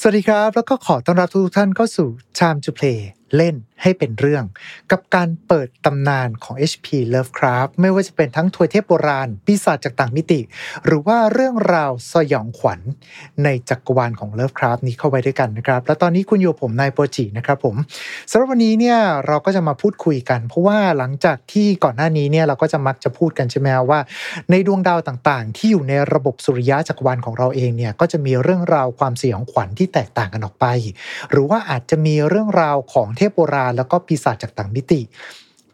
สวัสดีครับ แล้วก็ขอต้อนรับทุกท่านเข้าสู่ Time to Play เล่นให้เป็นเรื่อง กับการเปิดตำนานของ HP Lovecraft ไม่ว่าจะเป็นทั้งถวยเทพโบราณ ปีศาจจากต่างมิติ หรือว่าเรื่องราวสยองขวัญ ในจักรวาลของ Lovecraft นี้เข้าไว้ด้วยกันนะครับ และตอนนี้คุณอยู่ผมนายโปรจินะครับผมสำหรับวันนี้เนี่ยเราก็จะมาพูดคุยกัน เพราะว่าหลังจากที่ก่อนหน้านี้เนี่ยเราก็จะมักจะพูดกันใช่ไหมว่า ในดวงดาวต่างๆ ที่อยู่ในระบบสุริยะจักรวาลของเราเองเนี่ยก็จะมีเรื่องราวความสยองขวัญที่แตกต่างกันออกไป หรือว่าอาจจะมีเรื่องราวของเทพโบราณ แล้วก็ปีศาจจากต่างมิติ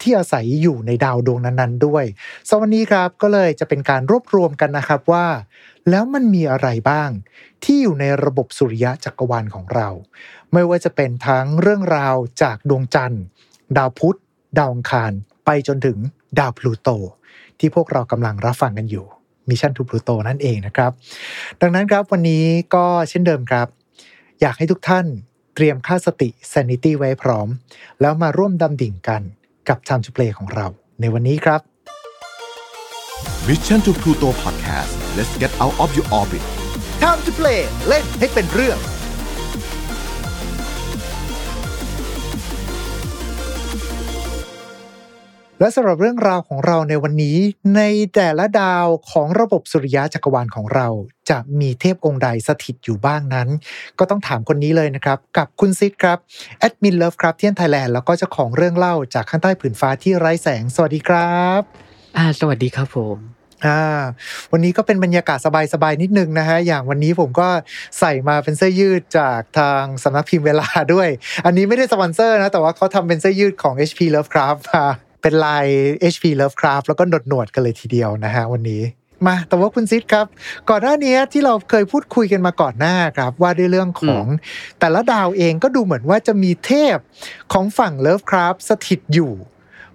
ที่อาศัยอยู่ในดาวดวงนั้นๆ ด้วยซึ่งวันนี้ครับก็เลยจะเป็นการรวบรวมกันนะครับว่า แล้วมันมีอะไรบ้าง ที่อยู่ในระบบสุริยะจักรวาลของเรา ไม่ว่าจะเป็นทั้งเรื่องราวจากดวงจันทร์ ดาวพุธดาวอังคาร ไปจนถึงดาวพลูโต ที่พวกเรากำลังรับฟังกันอยู่ Mission to Pluto นั่นเองนะครับ ดังนั้นครับวันนี้ก็เช่นเดิมครับ อยากให้ทุกท่าน เตรียมค่าสติ sanity ไว้พร้อม แล้วมาร่วมดำดิ่งกันกับ Time to Play ของเรา ในวันนี้ครับ Mission to Pluto Podcast let's get out of your orbit Time to Play เล่นให้เป็นเรื่อง และสำหรับเรื่องราวของเราในวันนี้ ในแต่ละดาวของระบบสุริยะจักรวาลของเรา จะมีเทพองค์ใดสถิตอยู่บ้างนั้น ก็ต้องถามคนนี้เลยนะครับ กับคุณซิดครับแอดมิน Lovecraftian Thailand แล้วก็เจ้าของเรื่องเล่าจากข้างใต้ผืนฟ้าที่ไร้แสง สวัสดีครับอ่าสวัสดีครับผมอ่าวันนี้ก็เป็นบรรยากาศสบายๆนิดนึงนะฮะอย่างวันนี้ผมก็ใส่มาเป็นเสื้อยืดจากทางสำนักพิมพ์เวลาด้วย อันนี้ไม่ได้สปอนเซอร์นะ แต่ว่าเขาทำเป็นเสื้อยืดของ HP Lovecraft มา เป็นลาย HP Lovecraft แล้วก็หนวดหนวดๆกันเลยทีเดียวนะฮะวันนี้มาแต่ว่าคุณซิดครับ ก่อนหน้านี้ที่เราเคยพูดคุยกันมาก่อนหน้าครับ ว่าด้วยเรื่องของแต่ละดาวเองก็ดูเหมือนว่าจะมีเทพของฝั่ง Lovecraft สถิตอยู่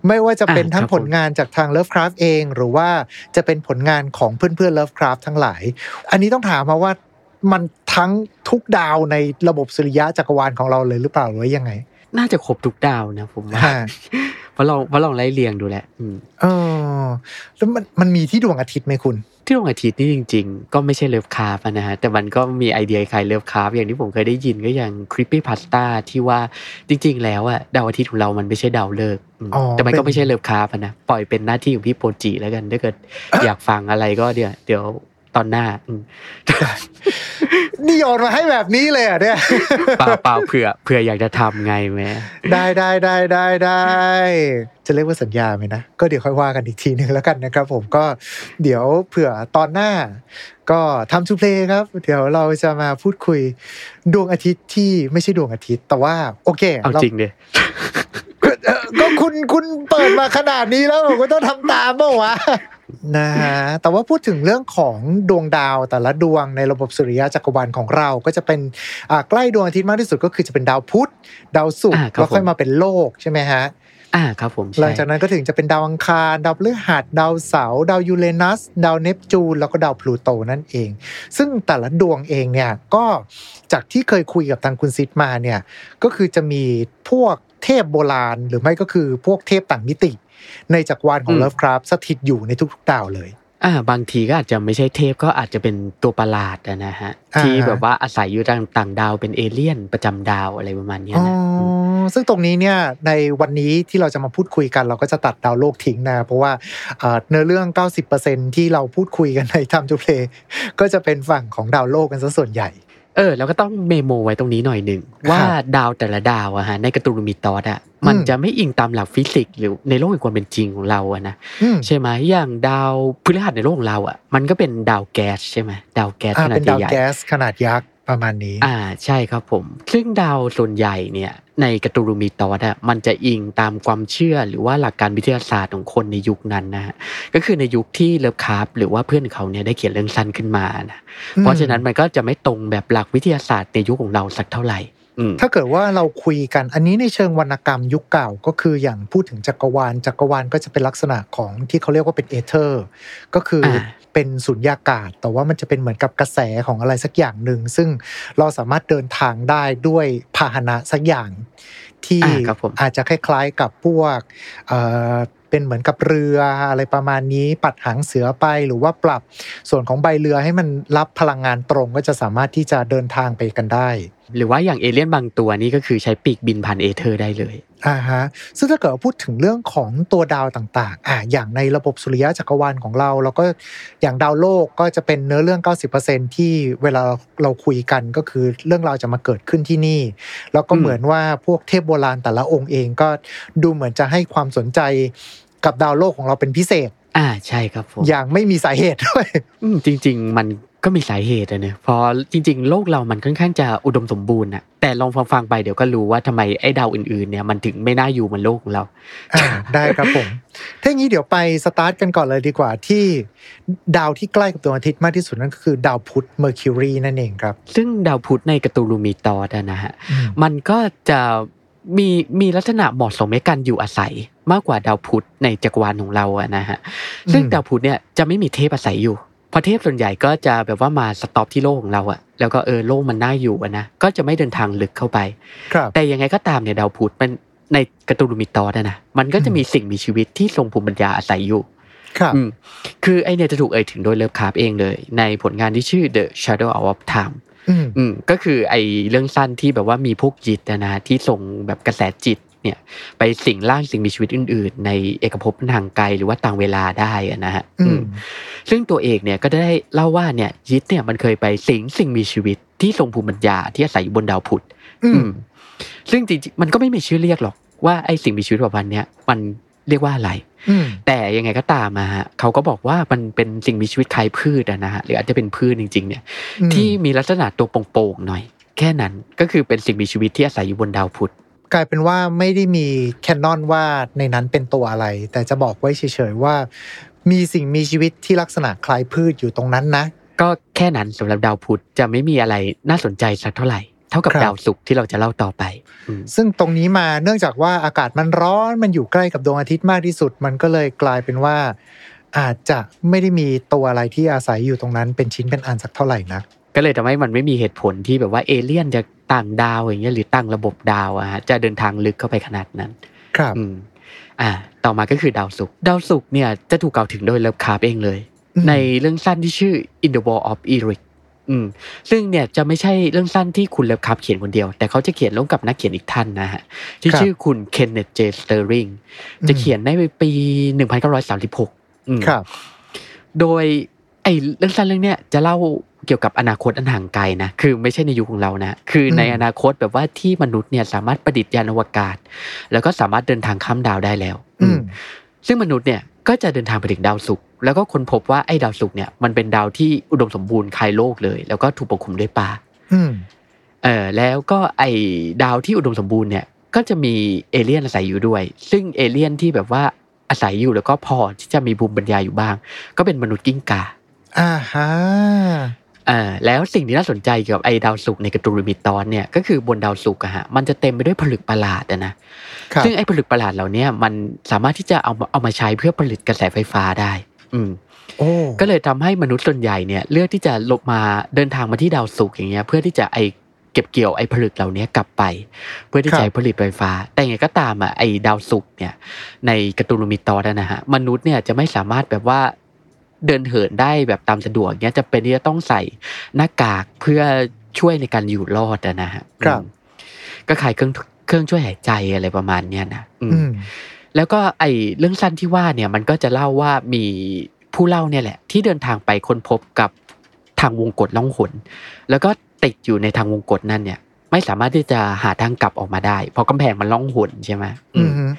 ไม่ว่าจะเป็นอ่าทั้งครับผลงานจากทาง Lovecraft เอง หรือว่าจะเป็นผลงานของเพื่อนๆ Lovecraft ทั้งหลาย อันนี้ต้องถามมาว่ามันทั้งทุกดาวในระบบสุริยะจักรวาลของเราเลยหรือเปล่าหรือว่ายังไง น่าจะครบทุกดาวนะผมว่าฮะเพราะเราเพราะเราไล่เรียงดูแหละอืมเออแล้วมันมันมีที่ดวงอาทิตย์ไหมคุณ ที่ดวงอาทิตย์นี่จริง ๆ ก็ไม่ใช่ Lovecraft นะฮะ แต่มันก็มีไอเดียคล้าย Lovecraft อย่างที่ผมเคยได้ยินก็อย่าง creepypasta ที่ว่าจริง ๆ แล้วอะดาวอาทิตย์ของเรามันไม่ใช่ดาวฤกษ์อืมอ๋อแต่มันก็เป็นไม่ใช่ Lovecraft นะ ปล่อยเป็นหน้าที่ของพี่โปรจิแล้วกัน ถ้าเกิดอยากฟังอะไรก็เดี๋ยวเดี๋ยว ตอนหน้าอืมนี่โยนมาให้แบบนี้เลยเหรอะเนี่ยเปล่าเปล่าเผื่อเผื่ออยากจะทำไงแม่ได้ได้ได้ได้ได้จะเรียกว่าสัญญาไหมนะ ก็เดี๋ยวค่อยว่ากันอีกทีหนึ่งแล้วกันนะครับ ผมก็เดี๋ยวเผื่อตอนหน้า ก็ทำทูเพลย์ครับ เดี๋ยวเราจะมาพูดคุยดวงอาทิตย์ที่ไม่ใช่ดวงอาทิตย์ แต่ว่าโอเคเอาจริงเดยก็เอ่อก็คุณคุณเปิดมาขนาดนี้แล้วผมก็ต้องทำตามเปล่าวะ นะฮะแต่ว่าพูดถึงเรื่องของดวงดาวแต่ละดวงในระบบสุริยะจักรวาลของเราก็จะเป็นอ่าใกล้ดวงอาทิตย์มากที่สุดก็คือจะเป็นดาวพุธดาวศุกอ่าร์ครับแล้วค่อยผมมาเป็นโลกใช่ไหมฮะ อ่าครับผมหลังใช่จากนั้นก็ถึงจะเป็นดาวอังคาร ดาวพฤหัสดาวเสาร์ดาวยูเรนัส ดาวเนปจูน แล้วก็ดาวพลูโตนั่นเอง ซึ่งแต่ละดวงเองเนี่ยก็จากที่เคยคุยกับทางคุณซิดมาเนี่ยก็คือจะมีพวกเทพโบราณ หรือไม่ก็คือพวกเทพต่างมิติ ในจักรวาลของอืมเลิฟคราฟสถิตอยู่ในทุกๆดาวเลย อ่าบางทีก็อาจจะไม่ใช่เทพก็อาจจะเป็นตัวประหลาดอะนะฮะอ่าที่แบบว่าอาศัยอยู่ต่างต่างดาวเป็นเอเลี่ยนประจำดาวอะไรประมาณเนี้ยอ๋อนะมซึ่งตรงนี้เนี่ยในวันนี้ที่เราจะมาพูดคุยกัน เราก็จะตัดดาวโลกทิ้งนะ เพราะว่าเอ่อเนื้อเรื่อง 90%ที่เราพูดคุยกันใน Time to Play ก็จะเป็นฝั่งของดาวโลกกันซะส่วนใหญ่ เออแล้วก็ต้องเมโมไว้ตรงนี้หน่อยหนึ่งว่าดาวแต่ละดาวอะฮะใน Cthulhu Mythos อะมันอืมจะไม่อิงตามหลักฟิสิกส์หรือในโลกแห่งความเป็นจริงของเราอะนะอืมใช่ไหมอย่างดาวพฤหัสในโลกของเราอะมันก็เป็นดาวแก๊สใช่ไหมดาวแก๊สอ่าขนาดใหญ่เป็นดาวแก๊สขนาดยักษ์ ประมาณนี้ อ่าใช่ครับผม ซึ่งดาวส่วนใหญ่เนี่ย ใน Cthulhu Mythos อะมันจะอิงตามความเชื่อหรือว่าหลักการวิทยาศาสตร์ของคนในยุคนั้นนะฮะก็คือในยุคที่ Lovecraft หรือว่าเพื่อนเขาเนี่ยได้เขียนเรื่องสั้นขึ้นมานะเพราะฉะนั้นมันก็จะไม่ตรงแบบหลักวิทยาศาสตร์ในยุคของเราสักเท่าไหร่อืมถ้าเกิดว่าเราคุยกันอันนี้ในเชิงวรรณกรรมยุคเก่าก็คืออย่างพูดถึงจักรวาลจักรวาลก็จะเป็นลักษณะของที่เขาเรียกว่าเป็นเอเธอร์ ก็คืออา เป็นสุญญากาศ แต่ว่ามันจะเป็นเหมือนกับกระแสของอะไรสักอย่างหนึ่ง ซึ่งเราสามารถเดินทางได้ด้วยพาหนะสักอย่าง ที่อ่าครับผมอาจจะคล้ายๆกับพวกเอ่อเป็นเหมือนกับเรืออะไรประมาณนี้ปัดหางเสือไปหรือว่าปรับส่วนของใบเรือให้มันรับพลังงานตรงก็จะสามารถที่จะเดินทางไปกันได้ หรือว่าอย่างเอเลี่ยนบางตัวนี่ก็คือใช้ปีกบินผ่านเอเธอร์ได้เลยอ่าฮะซึ่งถ้าเกิดว่าพูดถึงเรื่องของตัวดาวต่างๆอ่าอย่างในระบบสุริยะจักรวาลของเราเราก็อย่างดาวโลกก็จะเป็นเนื้อเรื่อง 90%ที่เวลาเราคุยกันก็คือเรื่องราวจะมาเกิดขึ้นที่นี่ แล้วก็อืมเหมือนว่าพวกเทพโบราณแต่ละองค์เองก็ดูเหมือนจะให้ความสนใจกับดาวโลกของเราเป็นพิเศษอ่าใช่ครับผมอย่างไม่มีสาเหตุด้วยอืมจริง ๆ มัน ก็มีสาเหตุอะเนอะเพราะจริง ๆ โลกเรามันค่อนข้างจะอุดมสมบูรณ์อะแต่ลองฟังๆไปเดี๋ยวก็รู้ว่าทำไมไอ้ดาวอื่นๆเนี่ยมันถึงไม่น่าอยู่เหมือนโลกของเราอ่าได้ครับผมถ้าอย่างนี้เดี๋ยวไปสตาร์ทกันก่อนเลยดีกว่าที่ดาวที่ใกล้กับดวงอาทิตย์มากที่สุดนั่นก็คือดาวพุธเมอร์คิวรีนั่นเองครับ ซึ่งดาวพุธใน Cthulhu Mythos อะนะฮะอืมมันก็จะมีมีลักษณะเหมาะสมในการอยู่อาศัยมากกว่าดาวพุธในจักรวาลของเราอะนะฮะซึ่งดาวพุธเนี่ยจะไม่มีเทพอาศัยอยู่เพราะเทพส่วนใหญ่ก็จะแบบว่ามา stop ที่โลกของเราอะแล้วก็เออโลกมันน่าอยู่อะนะก็จะไม่เดินทางลึกเข้าไปครับแต่ยังไงก็ตามเนี่ยดาวพุธมันใน Cthulhu Mythos อะนะมันก็จะมีสิ่งมีชีวิตที่ทรงภูมิปัญญาอาศัยอยู่ครับอืมคือไอ้เนี่ยจะถูกเอ่ยถึงโดย Lovecraft เองเลย ในผลงานที่ชื่อ The Shadow of Time อืมอืมก็คือไอเรื่องสั้นที่แบบว่ามีพวกจิตนะนะที่ส่งแบบกระแสจิต เนี่ยไปสิ่งร่างสิ่งมีชีวิตอื่น ๆ ในเอกภพทางไกลหรือว่าต่างเวลาได้อะนะฮะอือืมมซึ่งตัวเอกเนี่ยก็ได้เล่าว่าเนี่ยยิตเนี่ยมันเคยไปสิงสิ่งมีชีวิตที่ทรงภูมิปัญญาที่อาศัยอยู่บนดาวพุธอือืมมซึ่งจริงๆมันก็ไม่มีชื่อเรียกหรอกว่าไอสิ่งมีชีวิตแบบวันเนี้ยมันเรียกว่าอะไรอืมแต่ยังไงก็ตามมาฮะเขาก็บอกว่ามันเป็นสิ่งมีชีวิตคล้ายพืชอะนะฮะหรืออาจจะเป็นพืชจริง ๆ เนี่ยอืมที่มีลักษณะตัวโป่งๆหน่อย แค่นั้นก็คือเป็นสิ่งมีชีวิตที่อาศัยอยู่บนดาวพุธ กลายเป็นว่าไม่ได้มีแคนนอนว่าในนั้นเป็นตัวอะไร แต่จะบอกไว้เฉยๆว่า มีสิ่งมีชีวิตที่ลักษณะคล้ายพืชอยู่ตรงนั้นนะ ก็แค่นั้นสำหรับดาวพุธจะไม่มีอะไรน่าสนใจสักเท่าไหร่เท่ากับครับดาวศุกร์ที่เราจะเล่าต่อไปอืมซึ่งตรงนี้มาเนื่องจากว่าอากาศมันร้อนมันอยู่ใกล้กับดวงอาทิตย์มากที่สุด มันก็เลยกลายเป็นว่า อาจจะไม่ได้มีตัวอะไรที่อาศัยอยู่ตรงนั้นเป็นชิ้นเป็นอันสักเท่าไหร่นักก็เลยทำให้มันไม่มีเหตุผลที่แบบว่าเอเลี่ยนจะ ต่างดาวอย่างเงี้ยหรือตั้งระบบดาวอะฮะจะเดินทางลึกเข้าไปขนาดนั้น ครับอืมอ่า ต่อมาก็คือดาวศุกร์ดาวศุกร์เนี่ยจะถูกกล่าวถึงโดย Lovecraft เองเลยอืมในเรื่องสั้นที่ชื่อ In the Walls of Eryx อืมซึ่งเนี่ยจะไม่ใช่เรื่องสั้นที่คุณ Lovecraft เขียนคนเดียว แต่เขาจะเขียนร่วมกับนักเขียนอีกท่านนะฮะที่ครับชื่อคุณ Kenneth J. Sterlingจะเขียนในปี1936อืมครับ โดยไอ้เรื่องสั้นเรื่องเนี้ยจะเล่า เกี่ยวกับอนาคตอันห่างไกลนะคือไม่ใช่ในยุคของเรานะคือในอืมอนาคตแบบว่าที่มนุษย์เนี่ยสามารถประดิษฐ์ยานอวกาศ แล้วก็สามารถเดินทางข้ามดาวได้แล้ว อืมซึ่งมนุษย์เนี่ยก็จะเดินทางไปถึงดาวศุกร์แล้วก็ค้นพบว่าไอ้ดาวศุกร์เนี่ยมันเป็นดาวที่อุดมสมบูรณ์คล้ายโลกเลย แล้วก็ถูกปกคลุมด้วยป่าอืมเออแล้วก็ไอ้ดาวที่อุดมสมบูรณ์เนี่ยก็จะมีเอเลี่ยนอาศัยอยู่ด้วย ซึ่งเอเลี่ยนที่แบบว่าอาศัยอยู่แล้วก็พอที่จะมีภูมิปัญญาอยู่บ้าง ก็เป็นมนุษย์กิ้งก่าอ่าฮะเอ่าแล้วสิ่งที่น่าสนใจเกี่ยวกับไอ้ดาวศุกร์ใน Cthulhu Mythos เนี่ยก็คือบนดาวศุกร์อะฮะมันจะเต็มไปด้วยผลึกประหลาดอะนะครับซึ่งไอ้ผลึกประหลาดเหล่าเนี้ยมันสามารถที่จะเอามาเอามาใช้เพื่อผลิตกระแสไฟฟ้าได้ อืมโอ้ก็เลยทำให้มนุษย์ส่วนใหญ่เนี่ยเลือกที่จะลบมาเดินทางมาที่ดาวศุกร์อย่างเงี้ยเพื่อที่จะไอเก็บเกี่ยวไอ้ผลึกเหล่านี้กลับไป เพื่อที่จะให้ผลิตไฟฟ้า แต่ยังไงก็ตามอะไอ้ดาวศุกร์เนี่ยในการ์ตูนมิตอสอะนะฮะมนุษย์เนี่ยจะไม่สามารถแบบว่า เดินเหินได้แบบตามสะดวกเนี้ยจะเป็นที่จะต้องใส่หน้ากากเพื่อช่วยในการอยู่รอดอะนะฮะครับอืมก็ขายเครื่องเครื่องช่วยหายใจอะไรประมาณเนี้ยนะอืมอืมแล้วก็ไอเรื่องสั้นที่ว่าเนี่ยมันก็จะเล่าว่ามีผู้เล่าเนี่ยแหละ ที่เดินทางไปค้นพบกับทางวงกฏล่องหนแล้วก็ติดอยู่ในทางวงกฏนั่นเนี่ย ไม่สามารถที่จะหาทางกลับออกมาได้ เพราะกำแพงมันล่องหนใช่ไหมอือืมม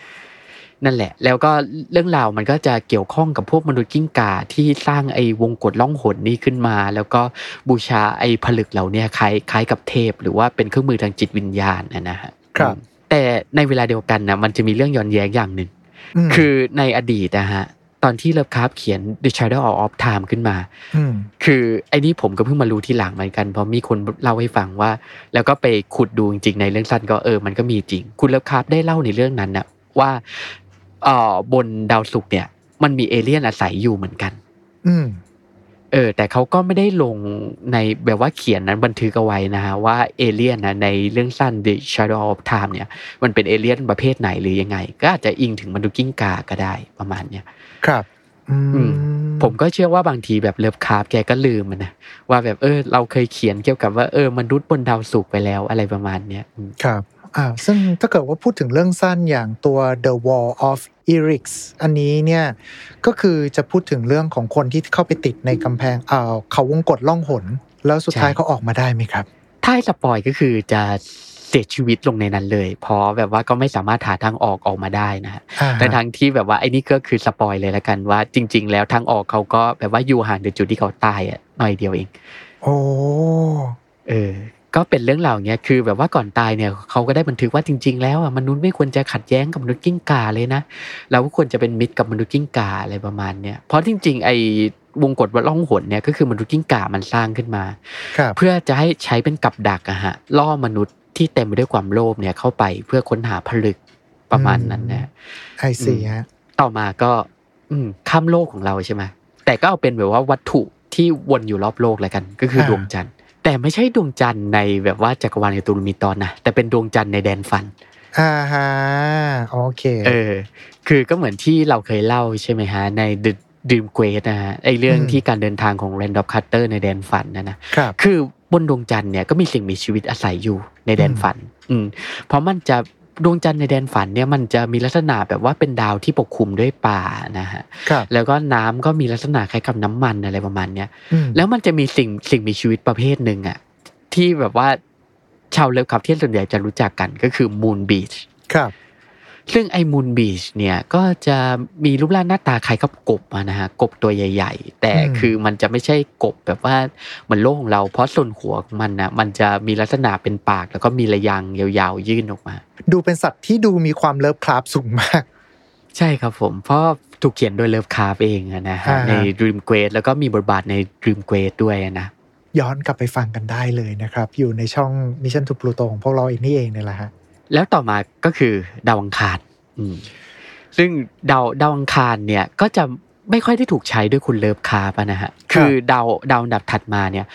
นั่นแหละ แล้วก็เรื่องราวมันก็จะเกี่ยวข้องกับพวกมนุษย์กิ้งก่าที่สร้างไอ้วงกฏล่องหนนี้ขึ้นมา แล้วก็บูชาไอ้ผลึกเหล่าเนี้คล้ายคล้ายกับเทพ หรือว่าเป็นเครื่องมือทางจิตวิญญาณนะนะฮะครับอืมแต่ในเวลาเดียวกันนะมันจะมีเรื่องย้อนแย้งอย่างหนึ่งมคือในอดีตนะฮะตอนที่เลิฟคราฟเขียน The Shadow of Time ขึ้นมาอืมคือไอ้นี่ผมก็เพิ่งมารู้ทีหลังเหมือนกัน เพราะมีคนเล่าให้ฟังว่า แล้วก็ไปขุดดูจริงๆในเรื่องสั้นก็เออมันก็มีจริง คุณเลิฟคราฟได้เล่าในเรื่องนั้นนะว่า เอ่อบนดาวศุกร์เนี่ย มันมีเอเลี่ยนอาศัยอยู่เหมือนกัน อืมเออ แต่เขาก็ไม่ได้ลงในแบบว่าเขียนนั้นบันทึกเอาไว้นะฮะว่าเอเลี่ยนนะในเรื่องสั้น The Shadow of Time เนี่ย มันเป็นเอเลี่ยนประเภทไหนหรือยังไง ก็อาจจะอิงถึงมนุษย์กิ้งกาก็ได้ประมาณเนี้ยครับอือืผมก็เชื่อว่าบางทีแบบเลิฟคราฟต์แกก็ลืมมันนะว่าแบบเออ เราเคยเขียนเกี่ยวกับว่าเออมนุษย์บนดาวศุกร์ไปแล้วอะไรประมาณเนี้ยอืมครับ อ่าซึ่งถ้าเกิดว่าพูดถึงเรื่องสั้นอย่างตัว The Wall of Erix อันนี้เนี่ยก็คือจะพูดถึงเรื่องของคนที่เข้าไปติดในกำแพงอ่าเขาวงกฏล่องหน แล้วสุดท้ายเขาออกมาได้ไหมครับ ถ้าให้ spoil ก็คือจะเสียชีวิตลงในนั้นเลย เพราะแบบว่าก็ไม่สามารถหาทางออกออกมาได้นะฮะอ่าแต่ทางที่แบบว่าไอ้นี่ก็คือ spoil เลยละกันว่า จริง ๆ แล้วทางออกเขาก็แบบว่าอยู่ห่างจากจุดที่เขาตายอะหน่อยเดียวเอง โอ้เออ ก็เป็นเรื่องราวเนี้ยคือแบบว่าก่อนตายเนี่ยเขาก็ได้บันทึกว่าจริง ๆ แล้วอะมนุษย์ไม่ควรจะขัดแย้งกับมนุษย์กิ้งก่าเลยนะเราก็ควรจะเป็นมิตรกับมนุษย์กิ้งก่าอะไรประมาณเนี้ยเพราะจริง ๆ ไอ้วงกฏวัดล่องหนเนี่ยก็คือมนุษย์กิ้งก่ามันสร้างขึ้นมาครับเพื่อจะให้ใช้เป็นกับดักอะฮะล่อมนุษย์ที่เต็มไปด้วยความโลภเนี่ยเข้าไปเพื่อค้นหาผลึกประมาณนั้นนะไอซีฮะต่อมาก็อืมข้ามโลกของเราใช่ไหมแต่ก็เอาเป็นแบบว่าวัตถุที่วนอยู่รอบโลกแล้วกัน ก็คือดวงจันทร์ แต่ไม่ใช่ดวงจันทร์ในแบบว่าจักรวาลในตูลมีตอนนะแต่เป็นดวงจันทร์ในแดนฟันอ่าฮะโอเค เออ คือก็เหมือนที่เราเคยเล่าใช่ไหมฮะ ใน The Dream Quest นะฮะไอเรื่องอืมที่การเดินทางของ Randolph Carter ในแดนฝันนะนะครับคือบนดวงจันทร์เนี่ยก็มีสิ่งมีชีวิตอาศัยอยู่ในแดนฝัน อืมเพราะมันจะ ดวงจันทร์ในแดนฝันเนี่ยมันจะมีลักษณะแบบว่าเป็นดาวที่ปกคลุมด้วยป่านะฮะครับแล้วก็น้ำก็มีลักษณะคล้ายกับน้ำมันอะไรประมาณเนี้ยอืมแล้วมันจะมีสิ่งสิ่งมีชีวิตประเภทหนึ่งอะที่แบบว่าชาวเลิฟคลับที่ส่วนใหญ่จะรู้จักกันก็คือมูนบีชครับ ซึ่งไอ้ Moon-beast เนี่ยก็จะมีรูปร่างหน้าตาคล้ายกับกบอะนะฮะกบตัวใหญ่ ๆ แต่อืมคือมันจะไม่ใช่กบแบบว่าเหมือนโลกของเราเพราะส่วนหัวของมันนะมันจะมีลักษณะเป็นปาก แล้วก็มีรยางค์ยาวๆ ยื่นออกมา ดูเป็นสัตว์ที่ดูมีความ Lovecraft สูงมาก ใช่ครับผมเพราะถูกเขียนโดย Lovecraft เองอะนะฮะอ่าใน Dream Quest แล้วก็มีบทบาทใน Dream Quest ด้วยอะนะย้อนกลับไปฟังกันได้เลยนะครับ อยู่ในช่อง Mission to Pluto ของพวกเราเองนี่เองเนี่ยแหละฮะ แล้วต่อมาก็คือดาวอังคารอืมซึ่งดาวดาวอังคารเนี่ยก็จะไม่ค่อยได้ถูกใช้ด้วยคุณ Lovecraft อะนะฮะครับคือดาวดาวอันดับถัดมาเนี่ย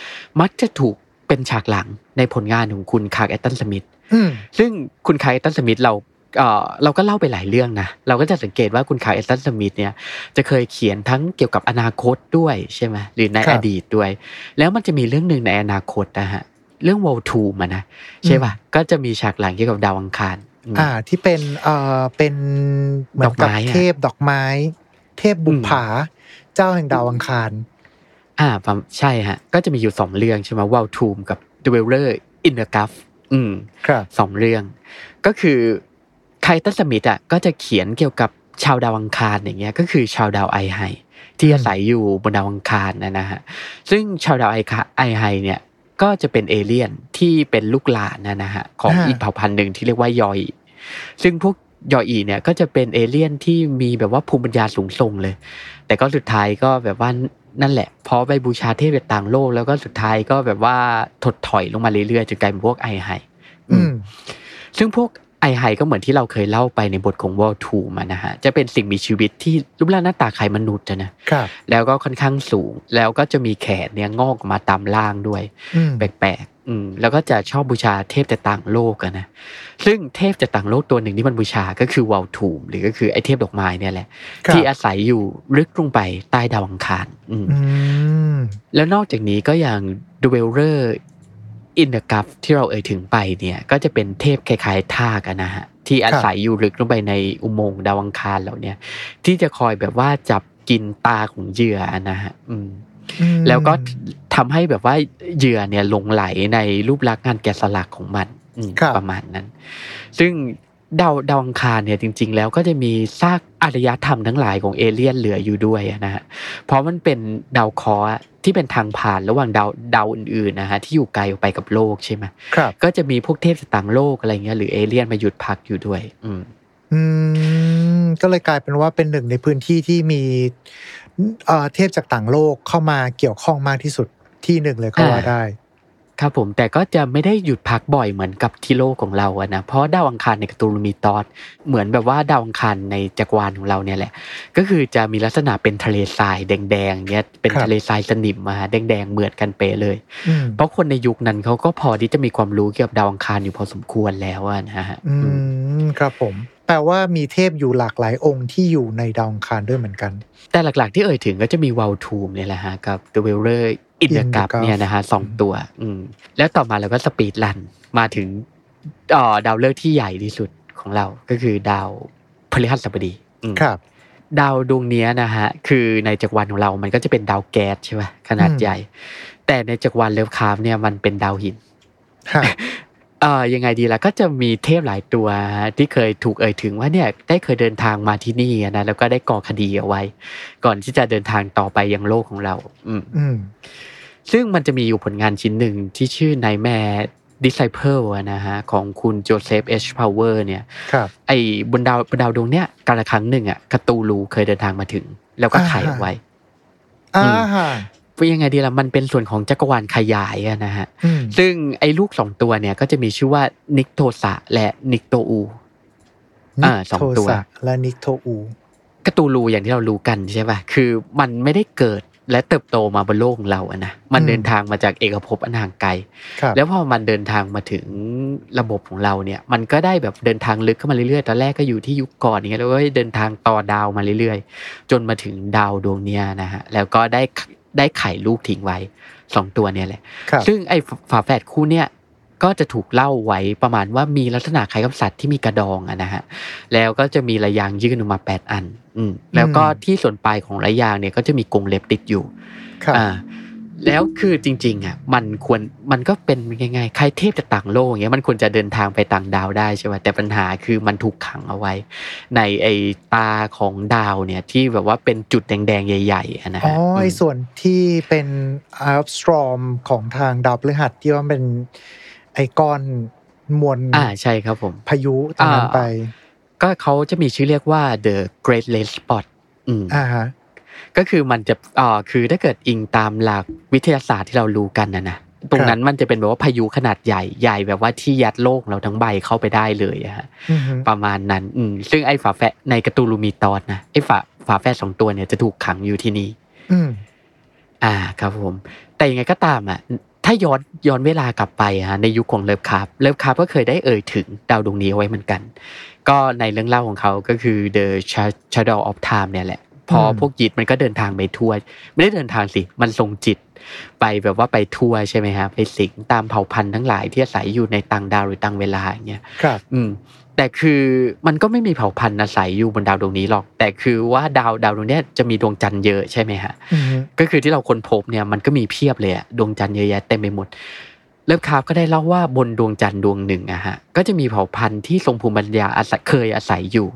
มักจะถูกเป็นฉากหลังในผลงานของคุณ Clark Ashton Smith อืมซึ่งคุณ Clark Ashton Smith เราเอ่อเราก็เล่าไปหลายเรื่องนะ เราก็จะสังเกตว่าคุณ Clark Ashton Smith เนี่ยจะเคยเขียนทั้งเกี่ยวกับอนาคตด้วยใช่ไหมหรือในครัอบดีตด้วย แล้วมันจะมีเรื่องหนึ่งในอนาคตนะฮะ เรื่อง World 2มานะใช่ป่ะก็จะมีฉากหลังเกี่ยวกับดาวอังคารอืมอ่า ที่เป็นเอ่อเป็นเหมือนกับดอกไม้อะเทพดอกไม้ เทพบุปผา เจ้าแห่งดาวอังคาร อ่าประใช่ฮะ ก็จะมีอยู่สองเรื่องใช่ไหมว l ลทูมกับ The Dweller in the g u f อืมครับสองเรื่อง ก็คือไคตันสมิธอะก็จะเขียนเกี่ยวกับชาวดาวอังคารอย่างเงี้ยก็คือชาวดาวไอไฮที่อาศัยอยู่บนดาวอังคารนะนะฮะซึ่งชาวดาวไอคา Aihai เนี่ย ก็จะเป็นเอเลี่ยนที่เป็นลูกหลานนะนะฮะของอ่าอีกเผ่าพันธุ์หนึ่งที่เรียกว่ายอย ซึ่งพวกยออีเนี่ยก็จะเป็นเอเลี่ยนที่มีแบบว่าภูมิปัญญาสูงส่งเลย แต่ก็สุดท้ายก็แบบว่านั่นแหละเพราะไปบูชาเทพจากต่างโลก แล้วก็สุดท้ายก็แบบว่าถดถอยลงมาเรื่อยๆจนกลายเป็นพวก Aihai อืมซึ่งพวก Aihai ก็เหมือนที่เราเคยเล่าไปในบทของ World 2มานะฮะจะเป็นสิ่งมีชีวิตที่รูปร่างหน้าตาคล้ายมนุษย์อะนะครับแล้วก็ค่อนข้างสูง แล้วก็จะมีแขนเนี่ยงอกออกมาด้านล่างด้วยอืมแปลกๆอืมแล้วก็จะชอบบูชาเทพจากต่างโลกอะนะซึ่งเทพจากต่างโลกตัวหนึ่งที่มันบูชาก็คือวอลทูมหรือก็คือไอเทพดอกไม้เนี่ยแหละครับที่อาศัยอยู่ลึกลงไปใต้ดาวอังคารอืมอืมแล้วนอกจากนี้ก็อย่าง d w e l l e r in the g u f ที่เราเอ่ยถึงไปเนี่ยก็จะเป็นเทพคล้ายๆทากอะนะฮะที่อาศัยอยู่ลึกลงไปในอุโมงค์ดาวอังคารเหล่าเนี้ยที่จะคอยแบบว่าจับกินตาของเหยื่อนะฮะอืมอืมแล้วก็ทำให้แบบว่าเหยื่อเนี่ยหลงไหลในรูปลักษณ์งานแกะสลักของมันอืมครับประมาณนั้น ซึ่ง ดาวดาวอังคารเนี่ยจริง ๆ แล้วก็จะมีซากอารยธรรมทั้งหลายของเอเลี่ยนเหลืออยู่ด้วยอะนะฮะเพราะมันเป็นดาวเคราะห์ที่เป็นทางผ่านระหว่างดาวดาวอื่นๆนะฮะที่อยู่ไกลออกไปกับโลกใช่ไหมครับ ก็จะมีพวกเทพจากต่างโลกอะไรเงี้ยหรือเอเลี่ยนมาหยุดพักอยู่ด้วย อืมอืมก็เลยกลายเป็นว่าเป็นหนึ่งในพื้นที่ที่มีเอ่อเทพจากต่างโลกเข้ามาเกี่ยวข้องมากที่สุดที่หนึ่งเลยก็ว่าอ่าได้ ครับผมแต่ก็จะไม่ได้หยุดพักบ่อยเหมือนกับที่โลกของเราอะนะเพราะดาวอังคารในการ์ตูนมีตอสเหมือนแบบว่าดาวอังคารในจักรวาลของเราเนี่ยแหละ ก็คือจะมีลักษณะเป็นทะเลทรายแดงๆเงี้ยเป็นครับทะเลทรายสนิมมาแดงๆเหมือนกันเป๊ะเลยอืมเพราะคนในยุคนั้นเขาก็พอที่จะมีความรู้เกี่ยวกับดาวอังคารอยู่พอสมควรแล้วอะนะฮะอือืมมครับผมแปลว่ามีเทพอยู่หลากหลายองค์ที่อยู่ในดาวอังคารด้วยเหมือนกัน แต่หลักๆที่เอ่ยถึงก็จะมี Vulthoom เนี่ยแหละฮะกับ The w e l l e r in the In the Gap Gulf เนี่ยนะฮะสองตัว อืมแล้วต่อมาเราก็ speedrun มาถึงเอ่อดาวฤกษ์ที่ใหญ่ที่สุดของเราก็คือดาวพฤหัสบดีอืมครับ ดาวดวงเนี้ยนะฮะ คือในจักรวาลของเรา มันก็จะเป็นดาวแก๊สใช่ไหมขนาดอืมใหญ่ แต่ในจักรวาล Lovecraft เนี่ยมันเป็นดาวหินฮะเอ่อยังไงดีล่ะก็จะมีเทพหลายตัวที่เคยถูกเอ่ยถึงว่าเนี่ยได้เคยเดินทางมาที่นี่อะนะแล้วก็ได้ก่อคดีเอาไว้ ก่อนที่จะเดินทางต่อไปยังโลกของเรา อืมอืม ซึ่งมันจะมีอยู่ผลงานชิ้นหนึ่งที่ชื่อ Nightmare Disciple อะนะฮะของคุณโจเซฟเอสพัลเวอร์เนี่ยครับไอ้บนดาวบนดาวดวงเนี้ยกาลครั้งหนึ่งอะคธูลูเคยเดินทางมาถึง แล้วก็อ่าไข่เอาไว้อ่าอืมฮะว่ายังไงดีล่ะมันเป็นส่วนของจักรวาลขยายอะนะฮะอืมซึ่งไอ้ลูกสองตัวเนี่ยก็จะมีชื่อว่านิกโทสะและนิกโตอูอ่านิสองโทตัวสะและนิโทอูกาตูลูอย่างที่เรารู้กันใช่ป่ะคือมันไม่ได้เกิด และเติบโตมาบนโลกของเราอะนะมันอืมเดินทางมาจากเอกภพอันห่างไกลครับแล้วพอมันเดินทางมาถึงระบบของเราเนี่ย มันก็ได้แบบเดินทางลึกเข้ามาเรื่อยๆตอนแรกก็อยู่ที่ยุคก่อนอย่างเงี้ยแล้วก็เดินทางต่อดาวมาเรื่อยๆ จนมาถึงดาวดวงเนี้ยนะฮะแล้วก็ได้ได้ไข่ลูกทิ้งไว้สองตัวเนี่ยแหละครับซึ่งไอ้ฝาแฝดคู่เนี่ยก็จะถูกเล่าไว้ประมาณว่ามีลักษณะคล้ายกับสัตว์ที่มีกระดองอะนะฮะแล้วก็จะมีระยางยื่นออกมาแปดอันอืม แล้วก็ที่ส่วนปลายของระยางเนี่ยก็จะมีกรงเล็บติดอยู่ครับอ่าแล้วคือจริงๆอะมันควรมันก็เป็นยังไงใครเทพจากต่างโลกอย่างเงี้ยมันควรจะเดินทางไปต่างดาวได้ใช่ไหมแต่ปัญหาคือมันถูกขังเอาไว้ ในไอ้ตาของดาวเนี่ยที่แบบว่าเป็นจุดแดงๆใหญ่ๆอะนะอ๋อฮะไอ้มส่วนที่เป็นอัลสตรอมของทางดาวพฤหัสที่ว่าเป็นไอ้ก้อนมวลอ่าใช่ครับผมพายุตรงนั้นอ่าไป ก็เขาจะมีชื่อเรียกว่า the Great Red Spot อืมอ่าฮะก็คือมันจะอ่าคือถ้าเกิดอิงตามหลักวิทยาศาสตร์ที่เรารู้กันนะนะตรงนั้นมันจะเป็นแบบว่าพายุขนาดใหญ่ใหญ่แบบว่าที่ยัดโลกเราทั้งใบเข้าไปได้เลยอะฮะอือฮึประมาณนั้นอืมซึ่งไอ้ฝาแฝดในการ์ตูนลูมีตอนนะไอ้ฝาฝาแฝดสองตัวเนี่ยจะถูกขังอยู่ที่นี่อืมอ่าครับผม แต่ยังไงก็ตามอะถ้าย้อนย้อนเวลากลับไปอะฮะในยุคของเลิฟคราฟต์เลิฟคราฟต์ก็เคยได้เอ่ยถึงดาวดวงนี้เอาไว้เหมือนกัน ก็ในเรื่องเล่าของเขาก็คือ The Shadow of Time เนี่ยแหละ พอพวกยิธมันก็เดินทางไปทั่ว ไม่ได้เดินทางสิ มันส่งจิตไปแบบว่าไปทั่วใช่ไหมฮะไปสิงตามเผ่าพันธุ์ทั้งหลายที่อาศัยอยู่ในต่างดาวหรือต่างเวลาอย่างเงี้ยครับ อืมแต่คือมันก็ไม่มีเผ่าพันธุ์อาศัยอยู่บนดาวดวงนี้หรอก แต่คือว่าดาวดาวดวงเนี้ยจะมีดวงจันทร์เยอะใช่ไหมฮะอือฮึก็คือที่เราค้นพบเนี่ยมันก็มีเพียบเลยอะดวงจันทร์เยอะแยะเต็มไปหมด เลิฟคราฟต์ก็ได้เล่าว่าบนดวงจันทร์ดวงหนึ่งอะฮะก็จะมีเผ่าพันธุ์ที่ทรงภูมิปัญญาอาศัยเคยอาศัยอยู่